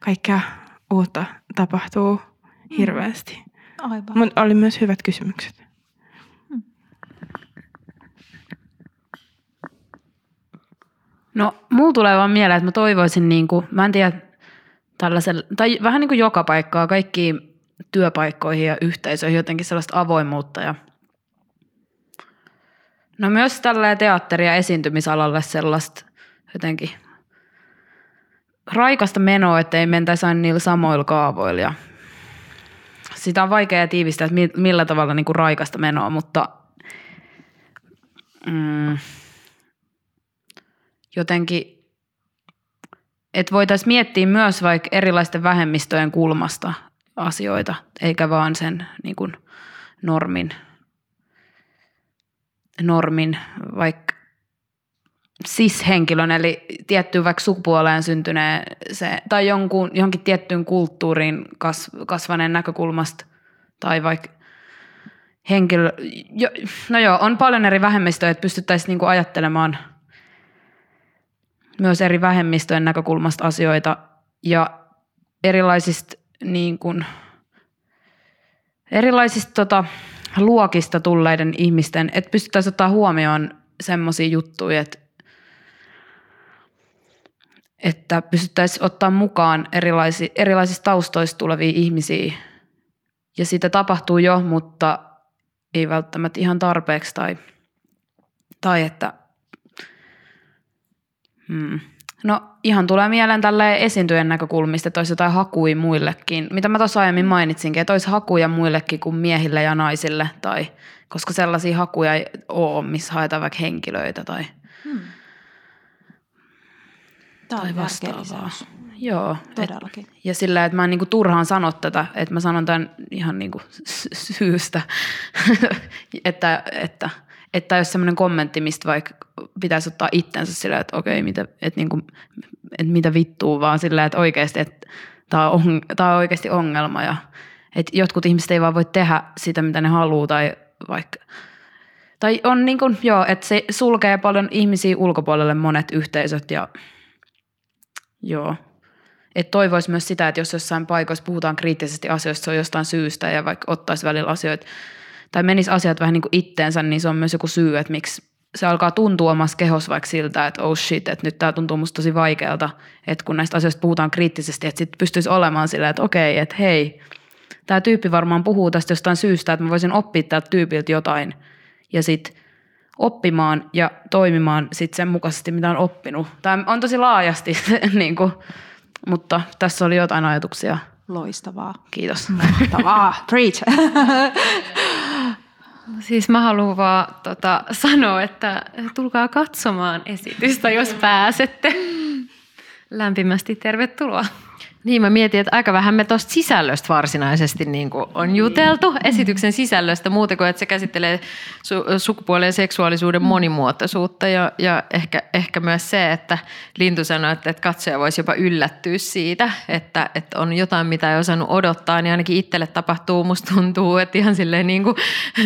kaikkea uutta tapahtuu hirveästi. Mutta oli myös hyvät kysymykset. No, mulla tulee vaan mieleen, että mä toivoisin, niin kuin, mä en tiedä, tällaisella, tai vähän niin kuin joka paikkaa, kaikkiin työpaikkoihin ja yhteisöihin jotenkin sellaista avoimuutta ja No myös tällä teatteri- ja esiintymisalalle sellaista jotenkin raikasta menoa, ettei mentäisi aina niillä samoilla kaavoilla. Ja sitä on vaikea tiivistää, että millä tavalla niin kuin raikasta menoa, mutta mm, jotenkin, että voitaisiin miettiä myös vaikka erilaisten vähemmistöjen kulmasta asioita, eikä vaan sen niin kuin normin, normin vaikka cis-henkilön, eli tiettyyn vaikka sukupuoleen syntyneen se, tai jonkun, johonkin tiettyyn kulttuuriin kas, kasvaneen näkökulmasta, tai vaikka henkilö, jo, no joo, on paljon eri vähemmistöjä, että pystyttäisiin niinku ajattelemaan – myös eri vähemmistöjen näkökulmasta asioita ja erilaisista, niin kuin, erilaisista tota, luokista tulleiden ihmisten, että pystyttäisiin ottaa huomioon semmoisia juttuja, että, että pystyttäisiin ottaa mukaan erilaisi, erilaisista taustoista tulevia ihmisiä. Ja sitä tapahtuu jo, mutta ei välttämättä ihan tarpeeksi tai, tai että Hmm. No ihan tulee mieleen tälle esiintyjen näkökulmista, että olisi jotain hakuja muillekin. Mitä mä tuossa aiemmin mainitsinkin, että olisi hakuja muillekin kuin miehille ja naisille. Tai, koska sellaisia hakuja ei ole, missä haetaan vaikka henkilöitä tai, hmm. tai vastaavaa. Joo. Todellakin. Et, ja sillä, että mä en niinku turhaan sano tätä, että mä sanon tämän ihan niinku syystä, *laughs* että, että – että jos semmoinen kommentti, mistä vaikka pitäisi ottaa itsensä sillä, että okei, mitä, että, niinku, että mitä vittuu, vaan sillä, että oikeasti, että tämä on, tämä on oikeasti ongelma ja että jotkut ihmiset ei vaan voi tehdä sitä, mitä ne haluaa tai vaikka tai on niin kuin, joo, että se sulkee paljon ihmisiä ulkopuolelle monet yhteisöt ja joo. Että toivoisi myös sitä, että jos jossain paikoissa puhutaan kriittisesti asioista, se on jostain syystä ja vaikka ottaisi välillä asioita tai menisi asiat vähän niin kuin itteensä, niin se on myös joku syy, että miksi se alkaa tuntua omassa kehossa vaikka siltä, että oh shit, että nyt tämä tuntuu musta tosi vaikealta, että kun näistä asioista puhutaan kriittisesti, että sitten pystyisi olemaan silleen, että okei, että hei, tämä tyyppi varmaan puhuu tästä jostain syystä, että mä voisin oppia tältä tyypiltä jotain ja sitten oppimaan ja toimimaan sit sen mukaisesti, mitä on oppinut. Tämä on tosi laajasti, *laughs* niin kuin, mutta tässä oli jotain ajatuksia. Loistavaa. Kiitos. Mahtavaa. Preach. *laughs* Siis mä haluan vaan tota, sanoa, että tulkaa katsomaan esitystä, jos pääsette. Lämpimästi tervetuloa. Niin, mä mietin, että aika vähän me tuosta sisällöstä varsinaisesti niin kuin on juteltu, esityksen sisällöstä, muuta kuin että se käsittelee su- sukupuolen ja seksuaalisuuden mm. monimuotoisuutta ja, ja ehkä, ehkä myös se, että Lintu sanoi, että, että katsoja voisi jopa yllättyä siitä, että, että on jotain, mitä ei osannut odottaa, niin ainakin itselle tapahtuu, musta tuntuu, että ihan silleen niin kuin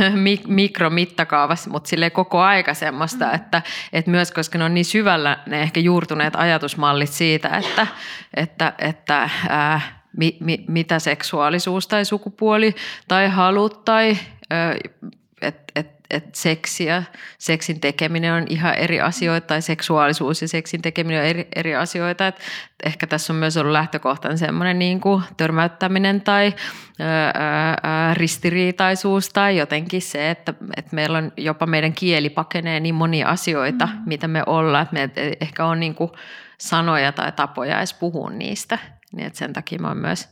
*laughs* mikromittakaavassa, mutta silleen koko aika semmoista, mm. että, että myös koska ne on niin syvällä ne ehkä juurtuneet ajatusmallit siitä, että, että, että ää, mi, mi, mitä seksuaalisuus tai sukupuoli tai halut tai että et, et seksiä, seksin tekeminen on ihan eri asioita tai seksuaalisuus ja seksin tekeminen on eri, eri asioita. Et ehkä tässä on myös ollut lähtökohtainen semmoinen niin kuin törmäyttäminen tai ää, ää, ristiriitaisuus tai jotenkin se, että, että meillä on jopa meidän kieli pakenee niin monia asioita, mm. mitä me ollaan, että me ehkä on niin kuin sanoja tai tapoja edes puhua niistä. Niin että sen takia me on myös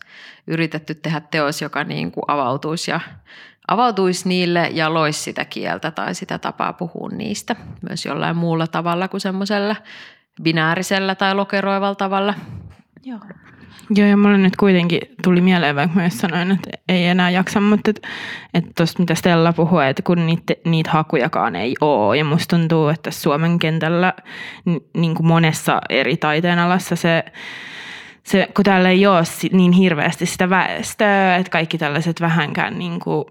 yritetty tehdä teos, joka niin kuin avautuisi, ja, avautuisi niille ja loisi sitä kieltä tai sitä tapaa puhua niistä myös jollain muulla tavalla kuin semmoisella binäärisellä tai lokeroivalla tavalla. Joo. Joo, ja mulle nyt kuitenkin tuli mieleen, vaikka mä sanoin, että ei enää jaksa, mutta että, että tuosta mitä Stella puhui, että kun niitä, niitä hakujakaan ei ole, ja musta tuntuu, että Suomen kentällä niin kuin monessa eri taiteenalassa se se, kun täällä ei ole niin hirveästi sitä väestöä, että kaikki tällaiset vähänkään niin kuin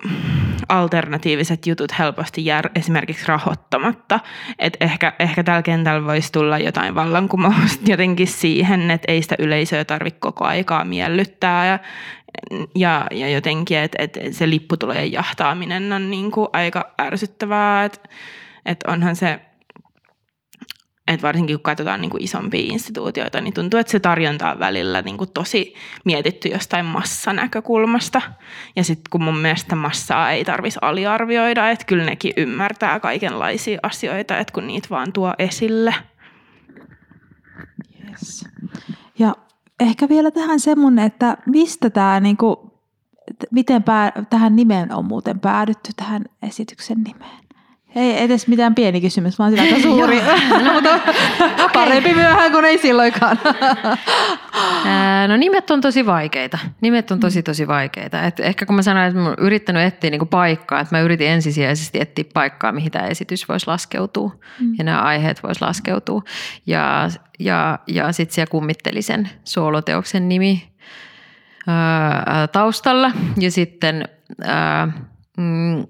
alternatiiviset jutut helposti jää esimerkiksi rahoittamatta. Että ehkä, ehkä tällä kentällä voisi tulla jotain vallankumousta *laughs* jotenkin siihen, että ei sitä yleisöä tarvitse koko aikaa miellyttää ja, ja, ja jotenkin, että, että se lipputulojen jahtaaminen on niin kuin aika ärsyttävää, että, että onhan se että varsinkin kun katsotaan niin kuin isompia instituutioita, niin tuntuu, että se tarjonta on välillä niin kuin tosi mietitty jostain massanäkökulmasta. Ja sitten kun mun mielestä massaa ei tarvitsisi aliarvioida, että kyllä nekin ymmärtää kaikenlaisia asioita, että kun niitä vaan tuo esille. Yes. Ja ehkä vielä tähän semmoinen, että mistä tämä, niin kuin, miten pää, tähän nimeen on muuten päädytty, tähän esityksen nimeen? Ei edes mitään pieni kysymys, vaan sillä aika suuri. *laughs* no, *laughs* mutta *laughs* parempi myöhään kuin ei silloinkaan. no nimet on tosi vaikeita. Nimet on tosi tosi vaikeita. Et ehkä kun mä sanoin, että mä yrittänyt etsiä niinku paikkaa, että mä yritin ensisijaisesti etsiä paikkaa, mihin tämä esitys voisi laskeutua mm. ja nämä aiheet voisi laskeutua. Ja, ja, ja sitten siellä kummitteli sen sooloteoksen nimi ää, taustalla ja sitten ää, mm,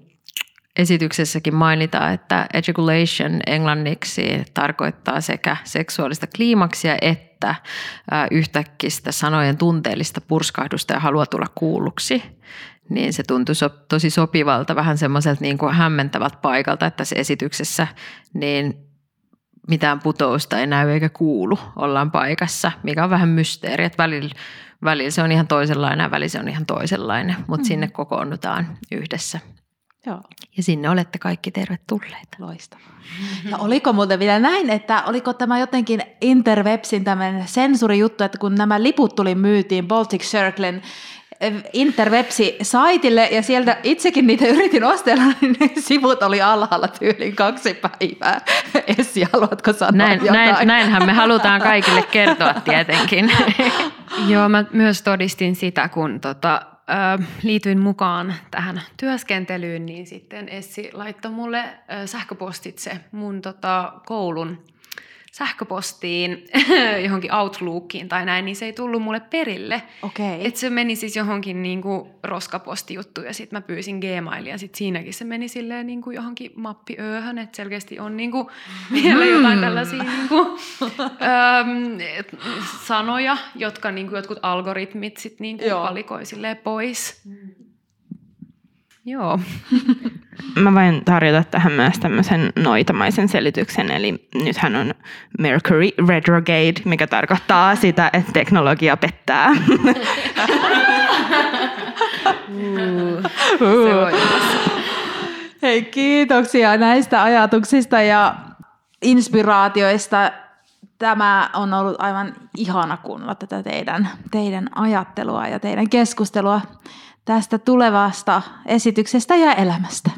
esityksessäkin mainitaan, että ejaculation englanniksi tarkoittaa sekä seksuaalista kliimaksia että yhtäkkistä sanojen tunteellista purskahdusta ja halua tulla kuulluksi. Niin se tuntui so, tosi sopivalta, vähän semmoiselta niin kuin hämmentävältä paikalta, että tässä esityksessä niin mitään putousta ei näy eikä kuulu, ollaan paikassa, mikä on vähän mysteeri, että välillä, välillä se on ihan toisenlainen ja välillä se on ihan toisenlainen, mutta mm. sinne kokoonnutaan yhdessä Joo. Ja sinne olette kaikki tervetulleita. Loistavaa. Ja oliko muuten vielä näin, että oliko tämä jotenkin Interwebsin tämmöinen sensurijuttu, että kun nämä liput tuli myytiin Baltic Circlen eh, Interwebsi-saitille ja sieltä itsekin niitä yritin ostella, *laughs* niin ne sivut oli alhaalla tyylin kaksi päivää. Essi, haluatko sanoa näin, jotain? Näin, näinhän me halutaan kaikille kertoa tietenkin. *laughs* Joo, mä myös todistin sitä, kun tota, liityin mukaan tähän työskentelyyn, niin sitten Essi laittoi mulle sähköpostitse mun tota, koulun sähköpostiin *laughs* johonkin Outlookiin tai näin, niin se ei tullut mulle perille. Okay. Et se meni siis johonkin niin kuin roskapostijuttu ja sitten mä pyysin Gmailia ja sitten siinäkin se meni silleen niin kuin johonkin mappiööhön, että selkeästi on niin kuin *laughs* vielä jotain tällaisia niin kuin, äm, sanoja, jotka niin kuin jotkut algoritmit sitten niin kuin valikoi pois. Mm. Joo. *laughs* mä voin tarjota tähän myös tämmöisen noitamaisen selityksen. Eli nythän on Mercury retrograde, mikä tarkoittaa sitä, että teknologia pettää. *laughs* Hei, kiitoksia näistä ajatuksista ja inspiraatioista. Tämä on ollut aivan ihana kuunnella tätä teidän, teidän ajattelua ja teidän keskustelua tästä tulevasta esityksestä ja elämästä.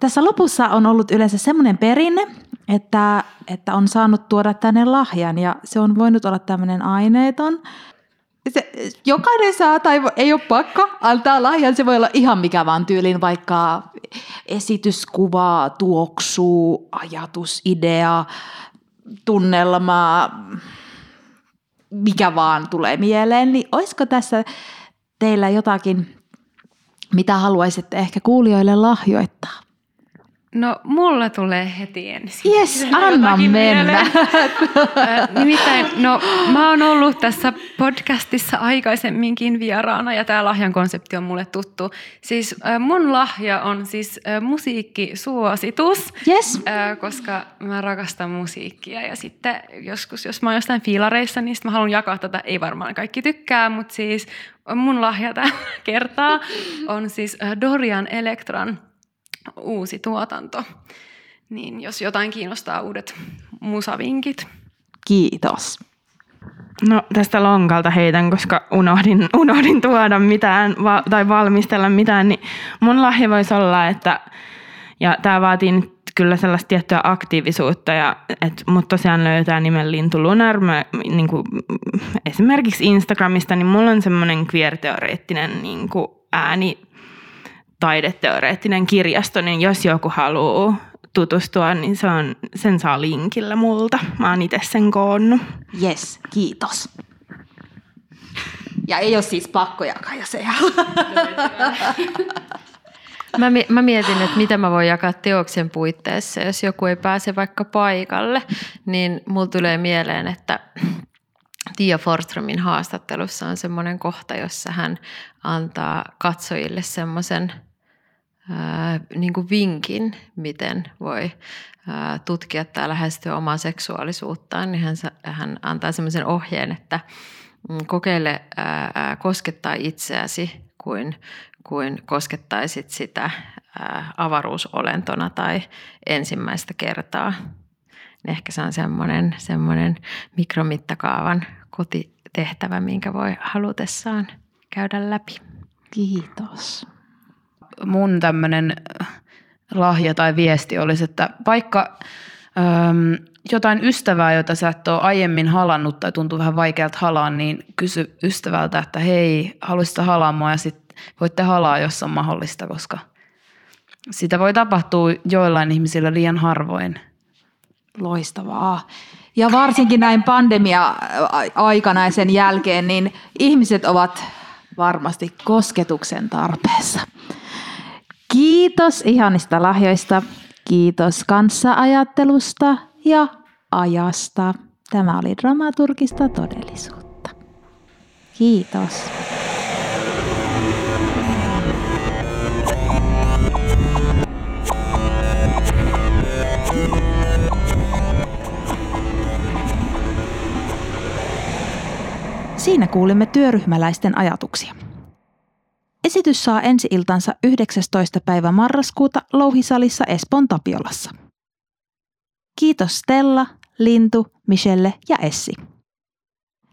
Tässä lopussa on ollut yleensä semmoinen perinne, että, että on saanut tuoda tänne lahjan ja se on voinut olla tämmöinen aineeton. Se, jokainen saa tai ei ole pakko antaa lahjan. Se voi olla ihan mikä vaan tyylin, vaikka esityskuva, tuoksu, ajatus, idea, tunnelma, mikä vaan tulee mieleen. Niin olisiko tässä teillä jotakin mitä haluaisitte ehkä kuulijoille lahjoittaa? No mulla tulee heti ensin. Yes, anna mennä. *laughs* Nimittäin, no mä oon ollut tässä podcastissa aikaisemminkin vieraana ja tämä lahjan konsepti on mulle tuttu. Siis mun lahja on siis musiikkisuositus, yes. koska mä rakastan musiikkia ja sitten joskus, jos mä oon jostain fiilareissa, niin mä haluan jakaa tätä. Ei varmaan kaikki tykkää, mutta siis mun lahja tällä kertaa on siis Dorian Electron uusi tuotanto. Niin jos jotain kiinnostaa uudet musavinkit. Kiitos. No tästä lonkalta heitän, koska unohdin, *laughs* unohdin tuoda mitään va- tai valmistella mitään, niin mun lahja voisi olla, että ja tämä vaatii nyt kyllä sellaista tiettyä aktiivisuutta, ja, et, mutta tosiaan löytää nimen Lintu Lunar. Mä, niin kuin, esimerkiksi Instagramista, niin mulla on semmoinen queer-teoreettinen niin kuin ääni taideteoreettinen kirjasto, niin jos joku haluaa tutustua, niin se on, sen saa linkillä multa. Mä oon itse sen koonnut. Yes, kiitos. Ja ei ole siis pakko jakaa, jos ei Mä, mä mietin, että mitä mä voin jakaa teoksen puitteissa, jos joku ei pääse vaikka paikalle, niin mulla tulee mieleen, että Tia Forströmin haastattelussa on semmoinen kohta, jossa hän antaa katsojille semmoisen niin kuin vinkin, miten voi tutkia tai lähestyä omaa seksuaalisuuttaan, niin hän, hän antaa semmoisen ohjeen, että mm, kokeile koskettaa itseäsi kuin, kuin koskettaisit sitä avaruusolentona tai ensimmäistä kertaa. Ehkä se on semmoinen, semmoinen mikromittakaavan kotitehtävä, minkä voi halutessaan käydä läpi. Kiitos mun tämmöinen äh, lahja tai viesti olisi, että vaikka äm, jotain ystävää, jota sä et ole aiemmin halannut tai tuntuu vähän vaikealta halaa, niin kysy ystävältä, että hei, haluaisitko halaa mua ja sitten voitte halaa, jos on mahdollista, koska sitä voi tapahtua joillain ihmisillä liian harvoin. Loistavaa. Ja varsinkin näin pandemia-aikana ja sen jälkeen, niin ihmiset ovat varmasti kosketuksen tarpeessa. Kiitos ihanista lahjoista, kiitos kanssaajattelusta ja ajasta. Tämä oli dramaturgista todellisuutta. Kiitos. Siinä kuulimme työryhmäläisten ajatuksia. Esitys saa ensi-iltansa 19. päivä marraskuuta Louhisalissa Espoon Tapiolassa. Kiitos Stella, Lintu, Michelle ja Essi.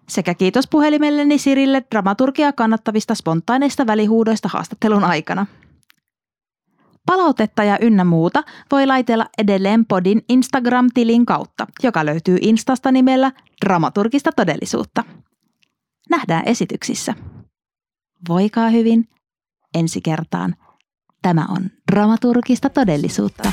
Sekä kiitos puhelimelleni Sirille dramaturgia kannattavista spontaaneista välihuudoista haastattelun aikana. Palautetta ja ynnä muuta voi laitella edelleen podin Instagram-tilin kautta, joka löytyy Instasta nimellä Dramaturgista todellisuutta. Nähdään esityksissä. Voikaa hyvin ensi kertaan. Tämä on dramaturgista todellisuutta.